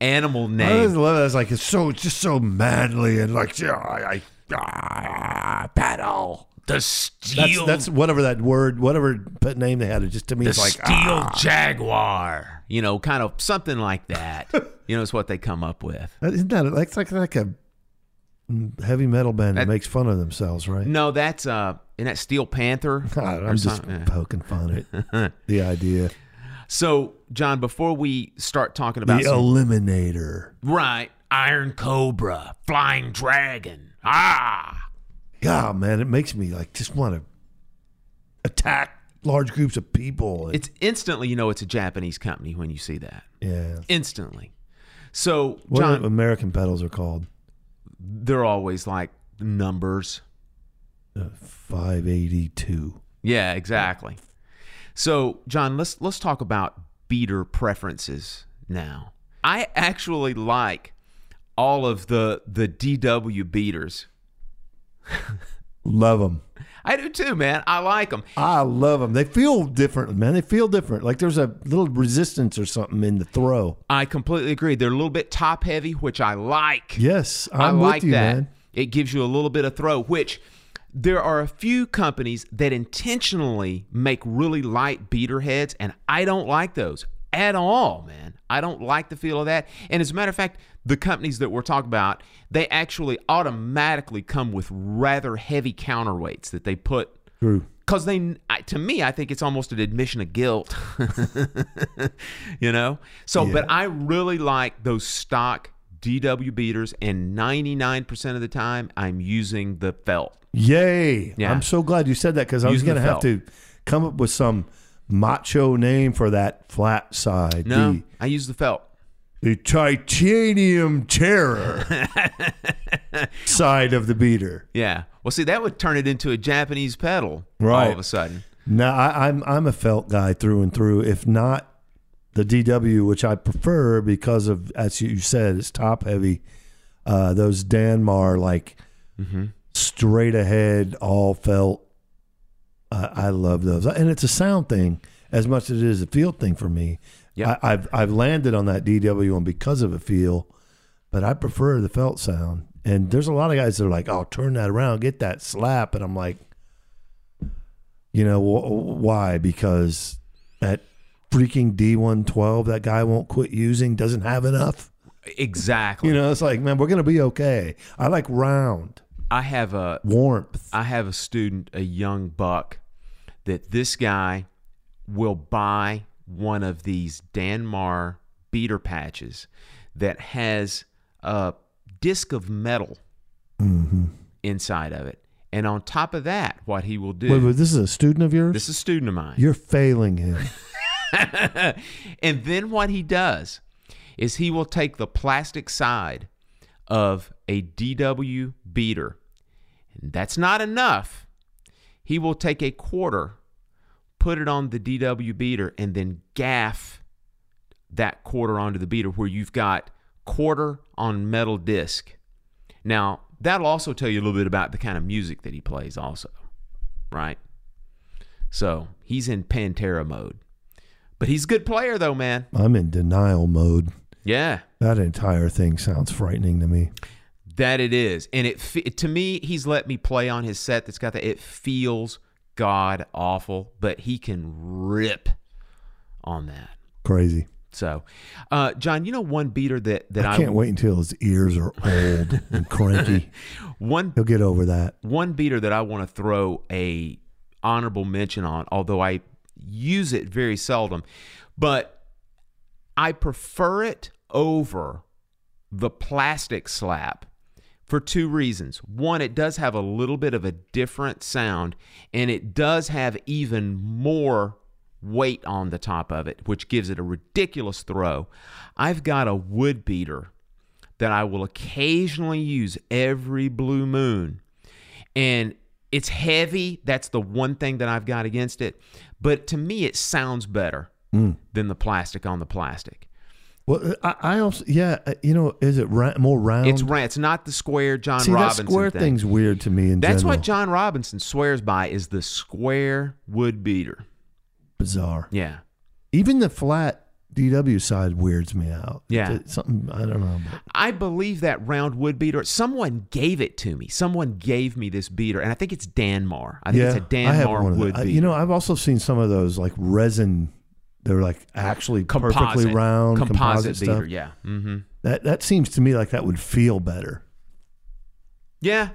animal I love it. It's like it's so it's just so manly and like yeah, I, I ah, paddle. The That's steel. that's whatever that word, whatever name they had. It just to me, the it's like steel ah. jaguar. You know, kind of something like that. you know, is what they come up with. Isn't that like like like a heavy metal band that, That- makes fun of themselves, right? No, that's uh, in that Steel Panther. God, I'm just something. poking fun at the idea. So, John, before we start talking The about some- Eliminator. right, Iron Cobra, Flying Dragon, ah, God, man, it makes me like just want to attack large groups of people. and- it's instantly you know it's a Japanese company when you see that. yeah. Instantly. So, What John, are American pedals are called? they're always like numbers. Uh, Five eighty two. Yeah, exactly. So, John, let's let's talk about beater preferences now. I actually like all of the the DW beaters. Love them. I do too, man. I like them. I love them. They feel different, man. They feel different. Like there's a little resistance or something in the throw. I completely agree. They're a little bit top heavy, which I like. Yes, I I'm like with you, that. man. It gives you a little bit of throw, which there are a few companies that intentionally make really light beater heads, and I don't like those at all, man. I don't like the feel of that. And as a matter of fact, the companies that we're talking about, they actually automatically come with rather heavy counterweights that they put True. because they to me i think it's almost an admission of guilt you know so Yeah. but i really like those stock dw beaters and 99% of the time i'm using the felt Yay! Yeah. I'm so glad you said that because I was going to have to come up with some macho name for that flat side. no The, i use the felt the titanium terror side of the beater. yeah well see that would turn it into a japanese pedal right. all of a sudden No, I, I'm I'm a felt guy through and through. If not the DW, which I prefer because of as you said, it's top heavy. Uh, those Danmar like Mm-hmm. straight ahead, all felt. I I love those, and it's a sound thing as much as it is a feel thing for me. Yep. I, I've I've landed on that DW one because of a feel, but I prefer the felt sound. And there's a lot of guys that are like, "Oh, turn that around, get that slap," and I'm like, you know wh- why? Because that freaking D112 that guy won't quit using doesn't have enough. exactly You know, it's like, man, we're gonna be okay. I like round i have a warmth. I have a student, a young buck, that this guy will buy one of these Danmar beater patches that has a disc of metal mm-hmm. inside of it. And on top of that, what he will do Wait, wait, this is a student of yours. this is a student of mine. You're failing him. and then what he does is he will take the plastic side of a DW beater. That's not enough. He will take a quarter, put it on the DW beater, and then gaff that quarter onto the beater where you've got quarter on metal disc. Now, that'll also tell you a little bit about the kind of music that he plays, also, right? So he's in Pantera mode. But he's a good player, though, man. I'm in denial mode. Yeah, That entire thing sounds frightening to me. That it is. And it to me, he's let me play on his set that's got that. It feels god awful, but he can rip on that. Crazy. So, uh, John, you know one beater that that I I, can't wait until his ears are old and cranky. one He'll get over that. one beater that I want to throw a honorable mention on, although I use it very seldom, but I prefer it over the plastic slap for two reasons. One, it does have a little bit of a different sound, and it does have even more weight on the top of it, which gives it a ridiculous throw. I've got a wood beater that I will occasionally use every blue moon. And it's heavy. That's the one thing that I've got against it. But to me, it sounds better mm. than the plastic on the plastic. Well, I, I also yeah, uh, you know, is it ra- more round? It's ra- it's not the square John See, Robinson that square thing. thing's weird to me in That's general. what John Robinson swears by is the square wood beater. bizarre. Yeah. Even the flat DW side weirds me out. Yeah. It's something I don't know. But I believe that round wood beater. Someone gave it to me. Someone gave me this beater, and I think it's Danmar. I think yeah, it's a Danmar wood. Beater. You know, I've also seen some of those like resin. They're like actually perfectly round composite, beater. stuff. Yeah. Mm-hmm. That that seems to me like that would feel better. Yeah.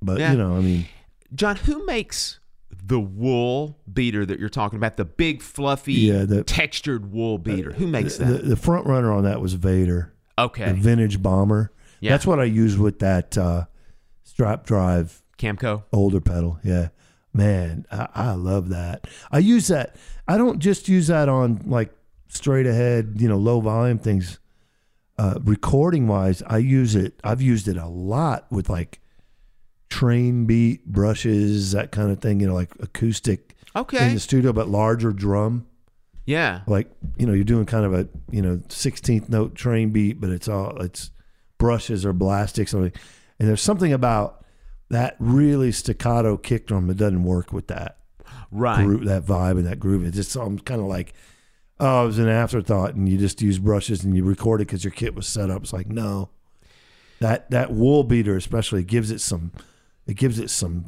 But Yeah. you know, I mean, John, who makes the wool beater that you're talking about? The big, fluffy, Yeah, the- textured wool beater. Who makes the, that? the front runner on that was Vater, the okay. vintage bomber. Yeah. That's what I used with that uh, strap drive Camco. older pedal. Yeah. Man, I, I love that. I use that. I don't just use that on like straight ahead, you know, low volume things. Uh, recording wise, I use it. I've used it a lot with like train beat brushes, that kind of thing. You know, like acoustic Okay. in the studio, but larger drum. Yeah. Like you know, you're doing kind of a you know 16th note train beat, but it's all it's brushes or blastic something. And there's something about that really staccato kick drum it doesn't work with that Right. groove, that vibe and that groove. It's just I'm kind of like, oh, it was an afterthought, and you just use brushes and you record it because your kit was set up. It's like no, that that wool beater especially gives it some, it gives it some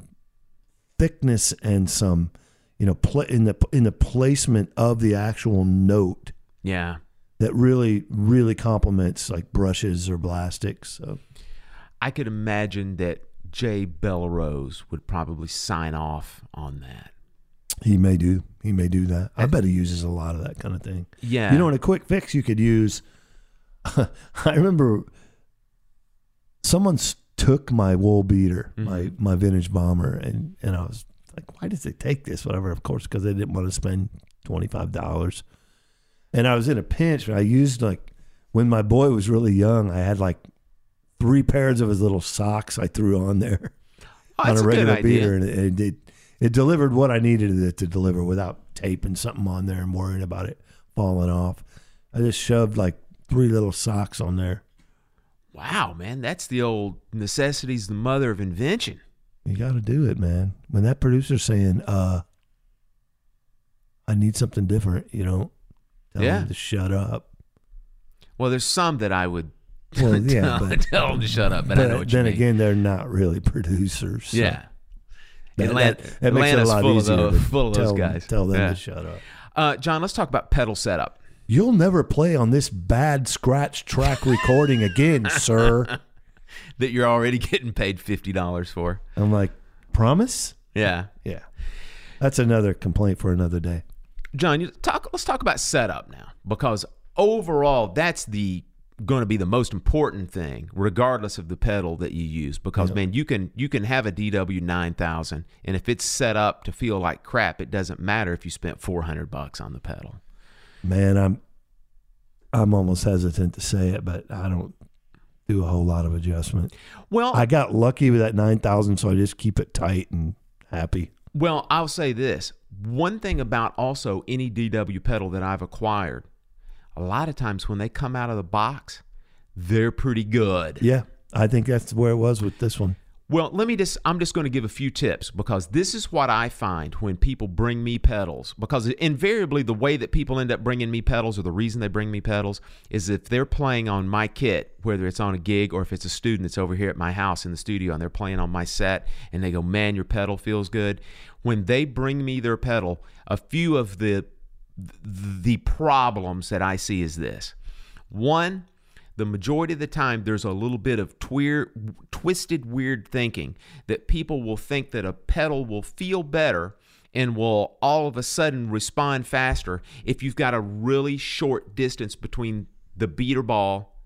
thickness and some, you know, pla in the in the placement of the actual note Yeah. that really really complements like brushes or Blasticks. So I could imagine that Jay Bellerose would probably sign off on that. he may do he may do that. I bet he uses a lot of that kind of thing. Yeah. You know, in a quick fix, you could use. I remember someone took my wool beater, mm-hmm. my my vintage bomber, and and I was like, why did they take this? Whatever. Of course, because they didn't want to spend twenty five dollars. And I was in a pinch. And I used like when my boy was really young. I had like three pairs of his little socks. I threw on there Oh, on a a regular idea. beater, and it, it it delivered what I needed it to deliver without taping something on there and worrying about it falling off. I just shoved like three little socks on there. Wow, man, that's the old necessity's the mother of invention. You got to do it, man. When that producer's saying, "Uh, I need something different," you don't tell Yeah. him to shut up. Well, there's some that I would Well, yeah, tell, but, tell them to shut up, but, I know what then you mean. again, they're not really producers. so yeah. that, Atlant- that, that makes it a Atlanta's lot full easier of those, full of those guys. Tell them Yeah. to shut up. Uh, John, let's talk about pedal setup. You'll never play on this bad scratch track recording again, sir. That you're already getting paid fifty dollars for. I'm like, promise? Yeah, Yeah. That's another complaint for another day. John, you talk. Let's talk about setup now, because overall, that's the going to be the most important thing, regardless of the pedal that you use. Because man, you can you can have a DW nine thousand, and if it's set up to feel like crap, it doesn't matter if you spent four hundred bucks on the pedal. Man, I'm I'm almost hesitant to say it, but I don't do a whole lot of adjustment. Well, I got lucky with that 9000, so I just keep it tight and happy. Well, I'll say this. One thing about also any DW pedal that I've acquired, a lot of times when they come out of the box, they're pretty good. Yeah, I think that's where it was with this one. Well, let me just, I'm just going to give a few tips because this is what I find when people bring me pedals. Because invariably, the way that people end up bringing me pedals, or the reason they bring me pedals, is if they're playing on my kit, whether it's on a gig or if it's a student that's over here at my house in the studio and they're playing on my set and they go, man, your pedal feels good. When they bring me their pedal, a few of the the problems that I see is this. One, the majority of the time there's a little bit of twier, twisted weird thinking that people will think that a pedal will feel better and will all of a sudden respond faster if you've got a really short distance between the beater ball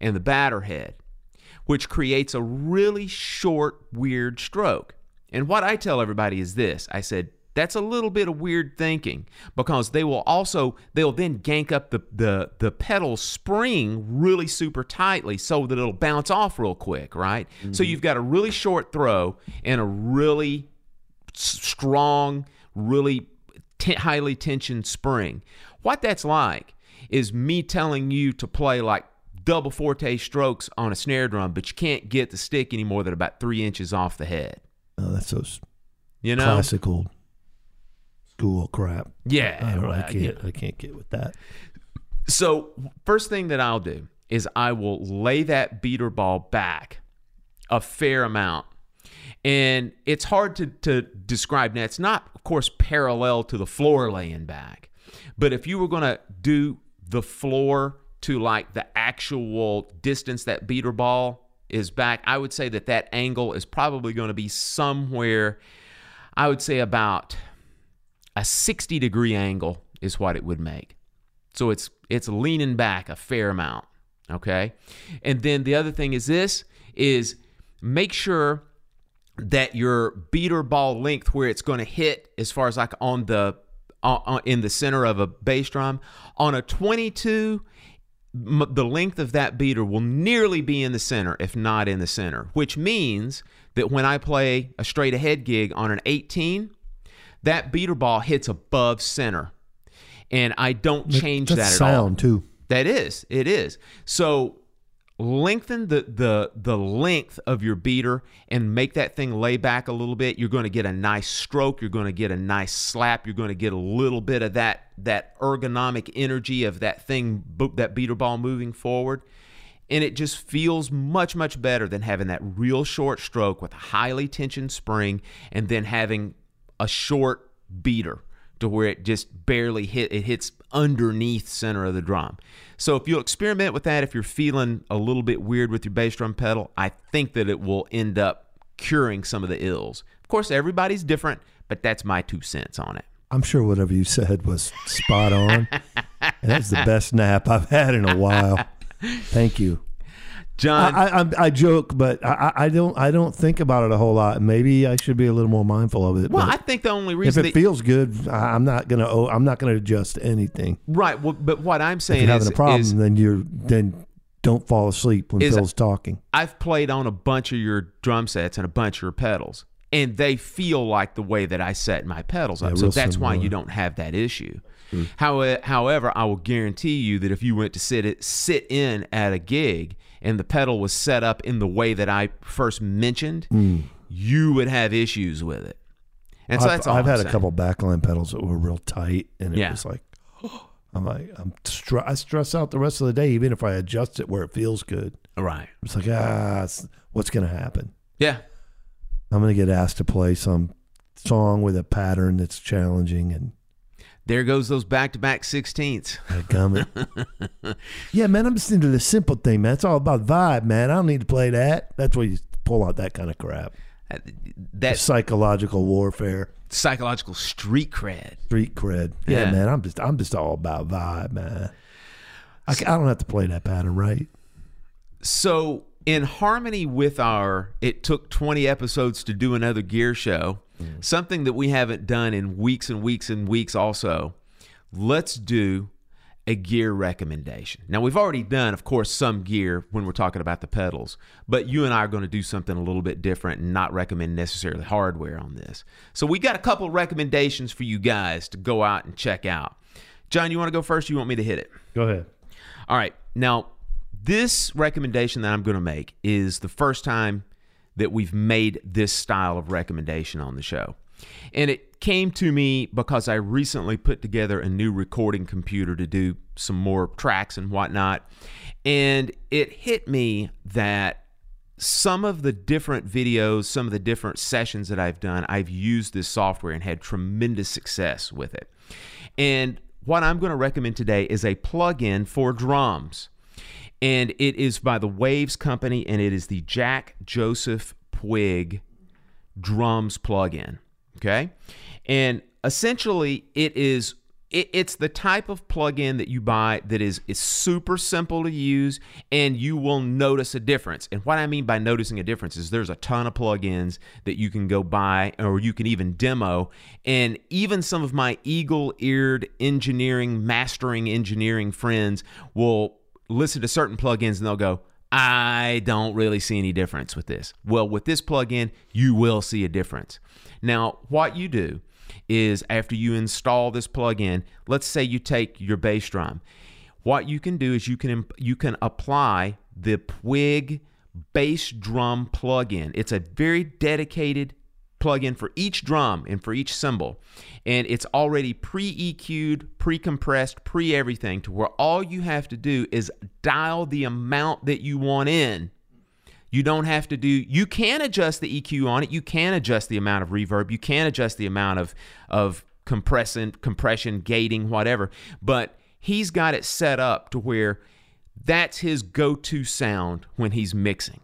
and the batter head which creates a really short weird stroke and what i tell everybody is this i said that's a little bit of weird thinking because they will also they'll then gank up the the the pedal spring really super tightly so that it'll bounce off real quick, right? So mm-hmm. you've got a really short throw and a really strong, really t- highly tensioned spring. What that's like is me telling you to play like double forte strokes on a snare drum, but you can't get the stick any more than about three inches off the head. Oh, that's so You know? classical school crap. Yeah. I, don't, I can't. I can't get with that. So, first thing that I'll do is I will lay that beater ball back a fair amount. And it's hard to, to describe. Now, it's not, of course, parallel to the floor laying back. But if you were going to do the floor to like the actual distance that beater ball is back, I would say that that angle is probably going to be somewhere, I would say about a 60 degree angle is what it would make. So it's it's leaning back a fair amount, okay? And then the other thing is this is make sure that your beater ball length where it's going to hit as far as like on the uh, in the center of a bass drum on a 22 the length of that beater will nearly be in the center if not in the center which means that when i play a straight ahead gig on an 18 that beater ball hits above center and i don't change that at sound all too. that is, it is. So lengthen the the the length of your beater and make that thing lay back a little bit. You're going to get a nice stroke. You're going to get a nice slap. You're going to get a little bit of that that ergonomic energy of that thing that beater ball moving forward. And it just feels much, much better than having that real short stroke with a highly tensioned spring and then having a short beater to where it just barely hit it hits underneath center of the drum. So if you'll experiment with that if you're feeling a little bit weird with your bass drum pedal, I think that it will end up curing some of the ills. Of course everybody's different, but that's my two cents on it. I'm sure whatever you said was spot on. and that's the best nap I've had in a while. Thank you. John, I, I, I joke, but I, I don't I don't think about it a whole lot. Maybe I should be a little more mindful of it. well, I think the only reason if it feels good, I'm not gonna oh, I'm not gonna adjust anything. right, well, but what I'm If saying you're is, having a problem, is then you're then don't fall asleep when Phil's talking. I've played on a bunch of your drum sets and a bunch of your pedals, and they feel like the way that I set my pedals up. Yeah, so that's why you don't have that issue. Hmm. How, however, I will guarantee you that if you went to sit it, sit in at a gig and the pedal was set up in the way that I first mentioned, you would have issues with it. And so I've, that's all I've I'm had saying. a couple backline pedals that were real tight, and it Yeah. was like, I'm like, I'm str- I stress out the rest of the day, even if I adjust it where it feels good. Right. It's like, ah, what's gonna happen? Yeah. I'm gonna get asked to play some song with a pattern that's challenging, and There goes those back-to-back sixteenths. I gum yeah, man, I'm just into the simple thing, man. It's all about vibe, man. I don't need to play that. That's where you pull out that kind of crap. Uh, that Psychological warfare, psychological street cred. street cred. Yeah, Yeah. man. I'm just, I'm just all about vibe, man. I, ca- I don't have to play that pattern, right? So, in harmony with our, it took 20 episodes to do another gear show, Mm. something that we haven't done in weeks and weeks and weeks also, let's do a gear recommendation. Now, we've already done, of course, some gear when we're talking about the pedals, but you and I are going to do something a little bit different and not recommend necessarily hardware on this. So, we got a couple recommendations for you guys to go out and check out. John, you want to go first? Or you want me to hit it? Go ahead. All right. Now, this recommendation that I'm going to make is the first time that we've made this style of recommendation on the show. And it came to me because I recently put together a new recording computer to do some more tracks and whatnot. And it hit me that some of the different videos, some of the different sessions that I've done, I've used this software and had tremendous success with it. And what I'm going to recommend today is a plugin for drums. And it is by the Waves Company and it is the Jack Joseph Puig drums plugin. Okay. And essentially, it is it's the type of plugin that you buy that is is super simple to use, and you will notice a difference. And what I mean by noticing a difference is there's a ton of plugins that you can go buy, or you can even demo. And even some of my eagle-eared engineering, mastering engineering friends will listen to certain plugins and they'll go, I don't really see any difference with this. Well, with this plugin, you will see a difference. Now, what you do is after you install this plugin, let's say you take your bass drum. What you can do is you can you can apply the Puig bass drum plugin. It's a very dedicated plug-in for each drum and for each cymbal, and it's already pre-EQ'd, pre-compressed, pre-everything to where all you have to do is dial the amount that you want in. You don't have to do. You can adjust the EQ on it. You can adjust the amount of reverb. You can adjust the amount of of compression, compression, gating, whatever. But he's got it set up to where that's his go-to sound when he's mixing.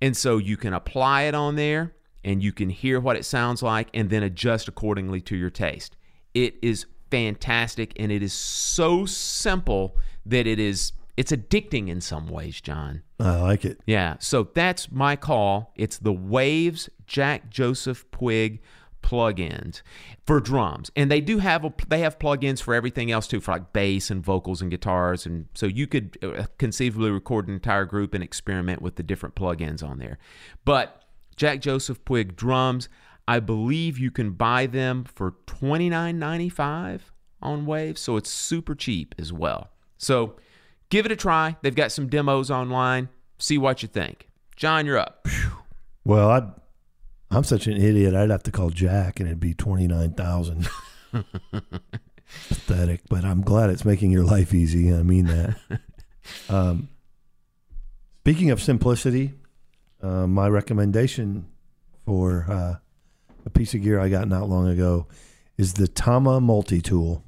And so you can apply it on there and you can hear what it sounds like and then adjust accordingly to your taste. It is fantastic and it is so simple that it is it's addicting in some ways, John. I like it. Yeah, so that's my call. It's the Waves Jack Joseph Puig plugins for drums, and they do have a, they have plugins for everything else too, for like bass and vocals and guitars, and so you could uh, conceivably record an entire group and experiment with the different plugins on there. But Jack Joseph Puig drums, I believe you can buy them for twenty nine ninety five on Waves, so it's super cheap as well. So give it a try. They've got some demos online. See what you think. John, you're up. Well, I, I'm such an idiot. I'd have to call Jack, and it'd be twenty nine thousand. Pathetic, but I'm glad it's making your life easy. I mean that. um, speaking of simplicity, uh, my recommendation for uh, a piece of gear I got not long ago is the Tama Multi Tool.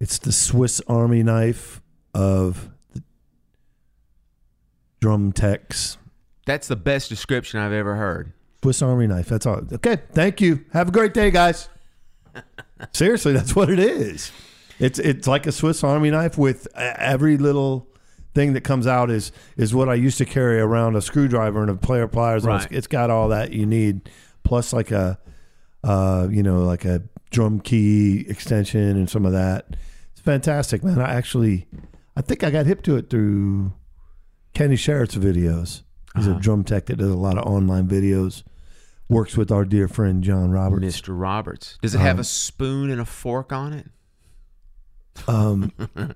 It's the Swiss Army knife of the drum techs. That's the best description I've ever heard. Swiss Army knife. That's all. Okay. Thank you. Have a great day, guys. Seriously, that's what it is. It's it's like a Swiss Army knife with every little thing that comes out is is what I used to carry around a screwdriver and a pair of pliers. Right. It's, it's got all that you need, plus like a uh you know like a drum key extension and some of that. It's fantastic, man. I actually I think I got hip to it through Kenny Sharretts' videos. He's a drum tech that does a lot of online videos. Works with our dear friend John Roberts. Mr. Roberts. Does it have a spoon and a fork on it? Um,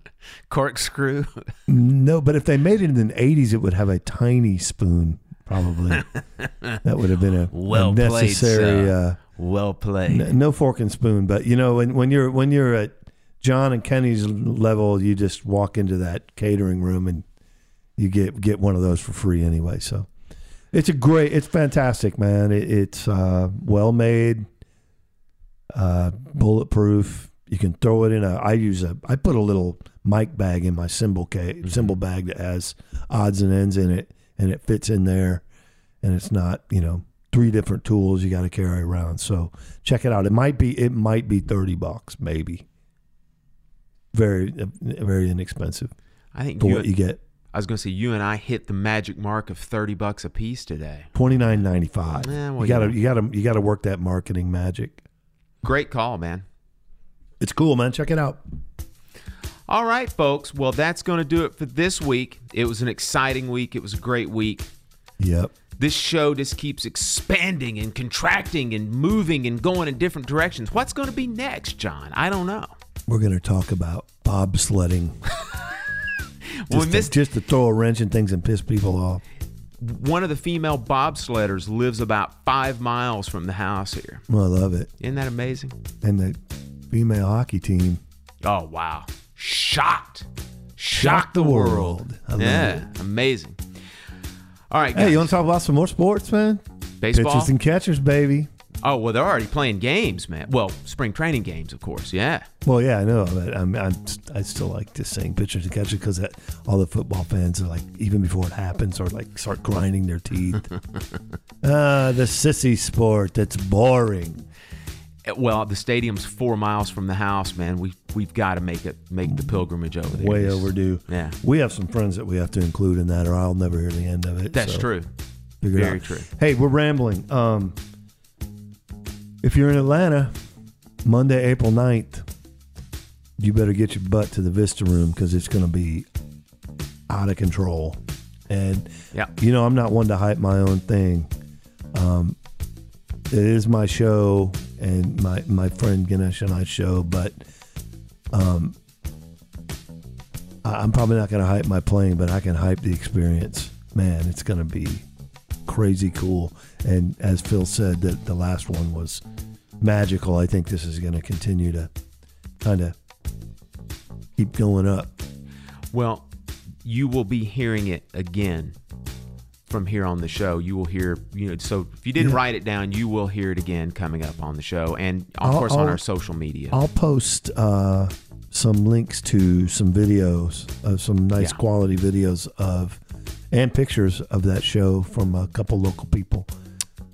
Corkscrew? no, but if they made it in the '80s, it would have a tiny spoon. Probably that would have been a, Well played, necessary. well played. uh, n- no fork and spoon, but you know when when you're when you're at John and Kenny's level, you just walk into that catering room and you get get one of those for free anyway. So it's a great, it's fantastic, man. It, it's uh, well made, uh, bulletproof. You can throw it in a. I use a. I put a little mic bag in my cymbal case, cymbal bag that has odds and ends in it, and it fits in there, and it's not you know three different tools you got to carry around. So check it out. It might be it might be thirty bucks, maybe. Very very inexpensive I think for you, what you get. I was going to say you and I hit the magic mark of 30 bucks a piece today. Twenty nine ninety five. Eh, well, you gotta you gotta you gotta work that marketing magic. Great call, man. It's cool, man. Check it out. All right, folks. Well, that's going to do it for this week. It was an exciting week. It was a great week. Yep. This show just keeps expanding and contracting and moving and going in different directions. What's going to be next, John? I don't know. We're gonna talk about bobsledding. Well, Just, we to, just to throw a wrench in things and piss people off. one of the female bobsledders lives about five miles from the house here. Well, I love it. Isn't that amazing? And the female hockey team Oh wow! Shocked, shocked, shocked the world. Yeah, amazing. All right, guys. Hey, you want to talk about some more sports, man? baseball? Pitchers and catchers, baby. oh well, they're already playing games, man. Well, spring training games, of course. Yeah. Well, yeah, I know, but I'm, I'm I still like just saying pitchers and catchers because all the football fans are like, even before it happens, or like start grinding their teeth. uh, the sissy sport that's boring. Well, the stadium's four miles from the house, man. We we've got to make it make the pilgrimage over there. Way overdue. Yeah. We have some friends that we have to include in that, or I'll never hear the end of it. That's so true. figure Very true. Hey, we're rambling. Um, if you're in Atlanta, Monday, April 9th, you better get your butt to the Vista Room because it's going to be out of control. And, Yeah. you know, I'm not one to hype my own thing. Um, it is my show and my, my friend Ganesh and I show, but um, I'm probably not going to hype my playing, but I can hype the experience. Man, it's going to be crazy cool. And as Phil said, that the last one was magical. I think this is going to continue to kind of keep going up. Well, you will be hearing it again from here on the show. You will hear, you know, so if you didn't Yeah. write it down, you will hear it again coming up on the show and, of I'll- course, on I'll- our social media. I'll post uh, some links to some videos of some nice Yeah. quality videos of and pictures of that show from a couple local people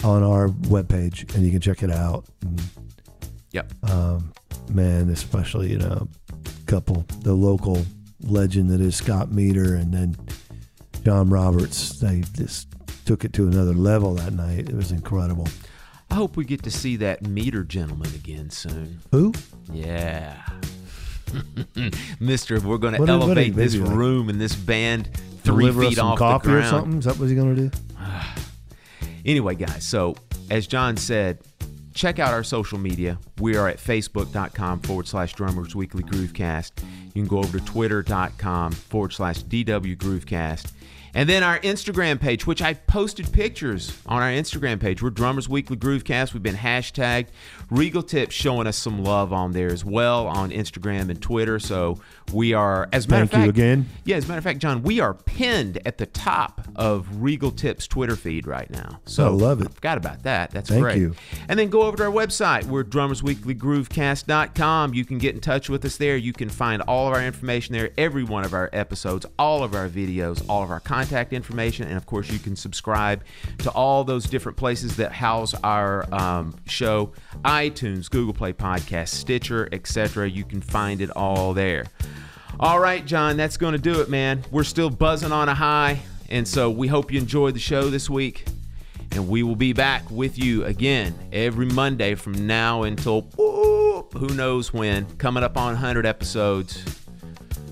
on our webpage, and you can check it out. And, yep. um, man, especially you know, couple the local legend that is Scott Meter, and then John Roberts. They just took it to another level that night. It was incredible. I hope we get to see that meter gentleman again soon. Who? Yeah. Mister, we're going to elevate this like- room and this band three Deliver feet some off coffee the or something? Is that what he's gonna do? Anyway, guys, so as John said, check out our social media. We are at facebook.com forward slash drummers weekly groovecast. You can go over to twitter.com forward slash DW groovecast. And then our Instagram page, which I posted pictures on our Instagram page. We're Drummers Weekly Groovecast. We've been hashtagged. Regal Tips showing us some love on there as well on Instagram and Twitter. So we are, as a matter Thank of you fact, again. yeah, as a matter of fact, John, we are pinned at the top of Regal Tips Twitter feed right now. So I love it. Forgot about that. That's Thank great. you. And then go over to our website. We're drummersweeklygroovecast.com. You can get in touch with us there. You can find all of our information there, every one of our episodes, all of our videos, all of our contact information, and of course, you can subscribe to all those different places that house our um, show: iTunes, Google Play Podcast, Stitcher, etc. You can find it all there. All right, John, that's going to do it, man. We're still buzzing on a high, and so we hope you enjoyed the show this week. And we will be back with you again every Monday from now until whoop, who knows when. Coming up on 100 episodes.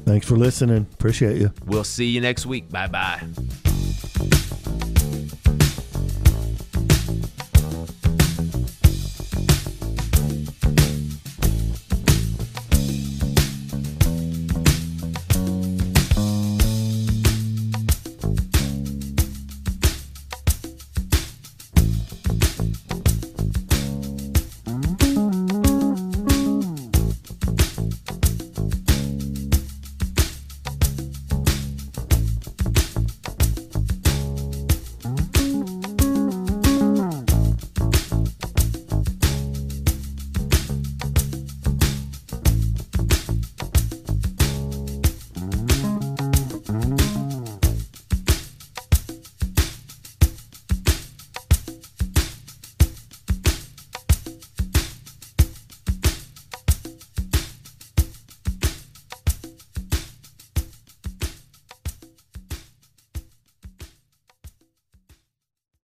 Thanks for listening. Appreciate you. We'll see you next week. Bye bye.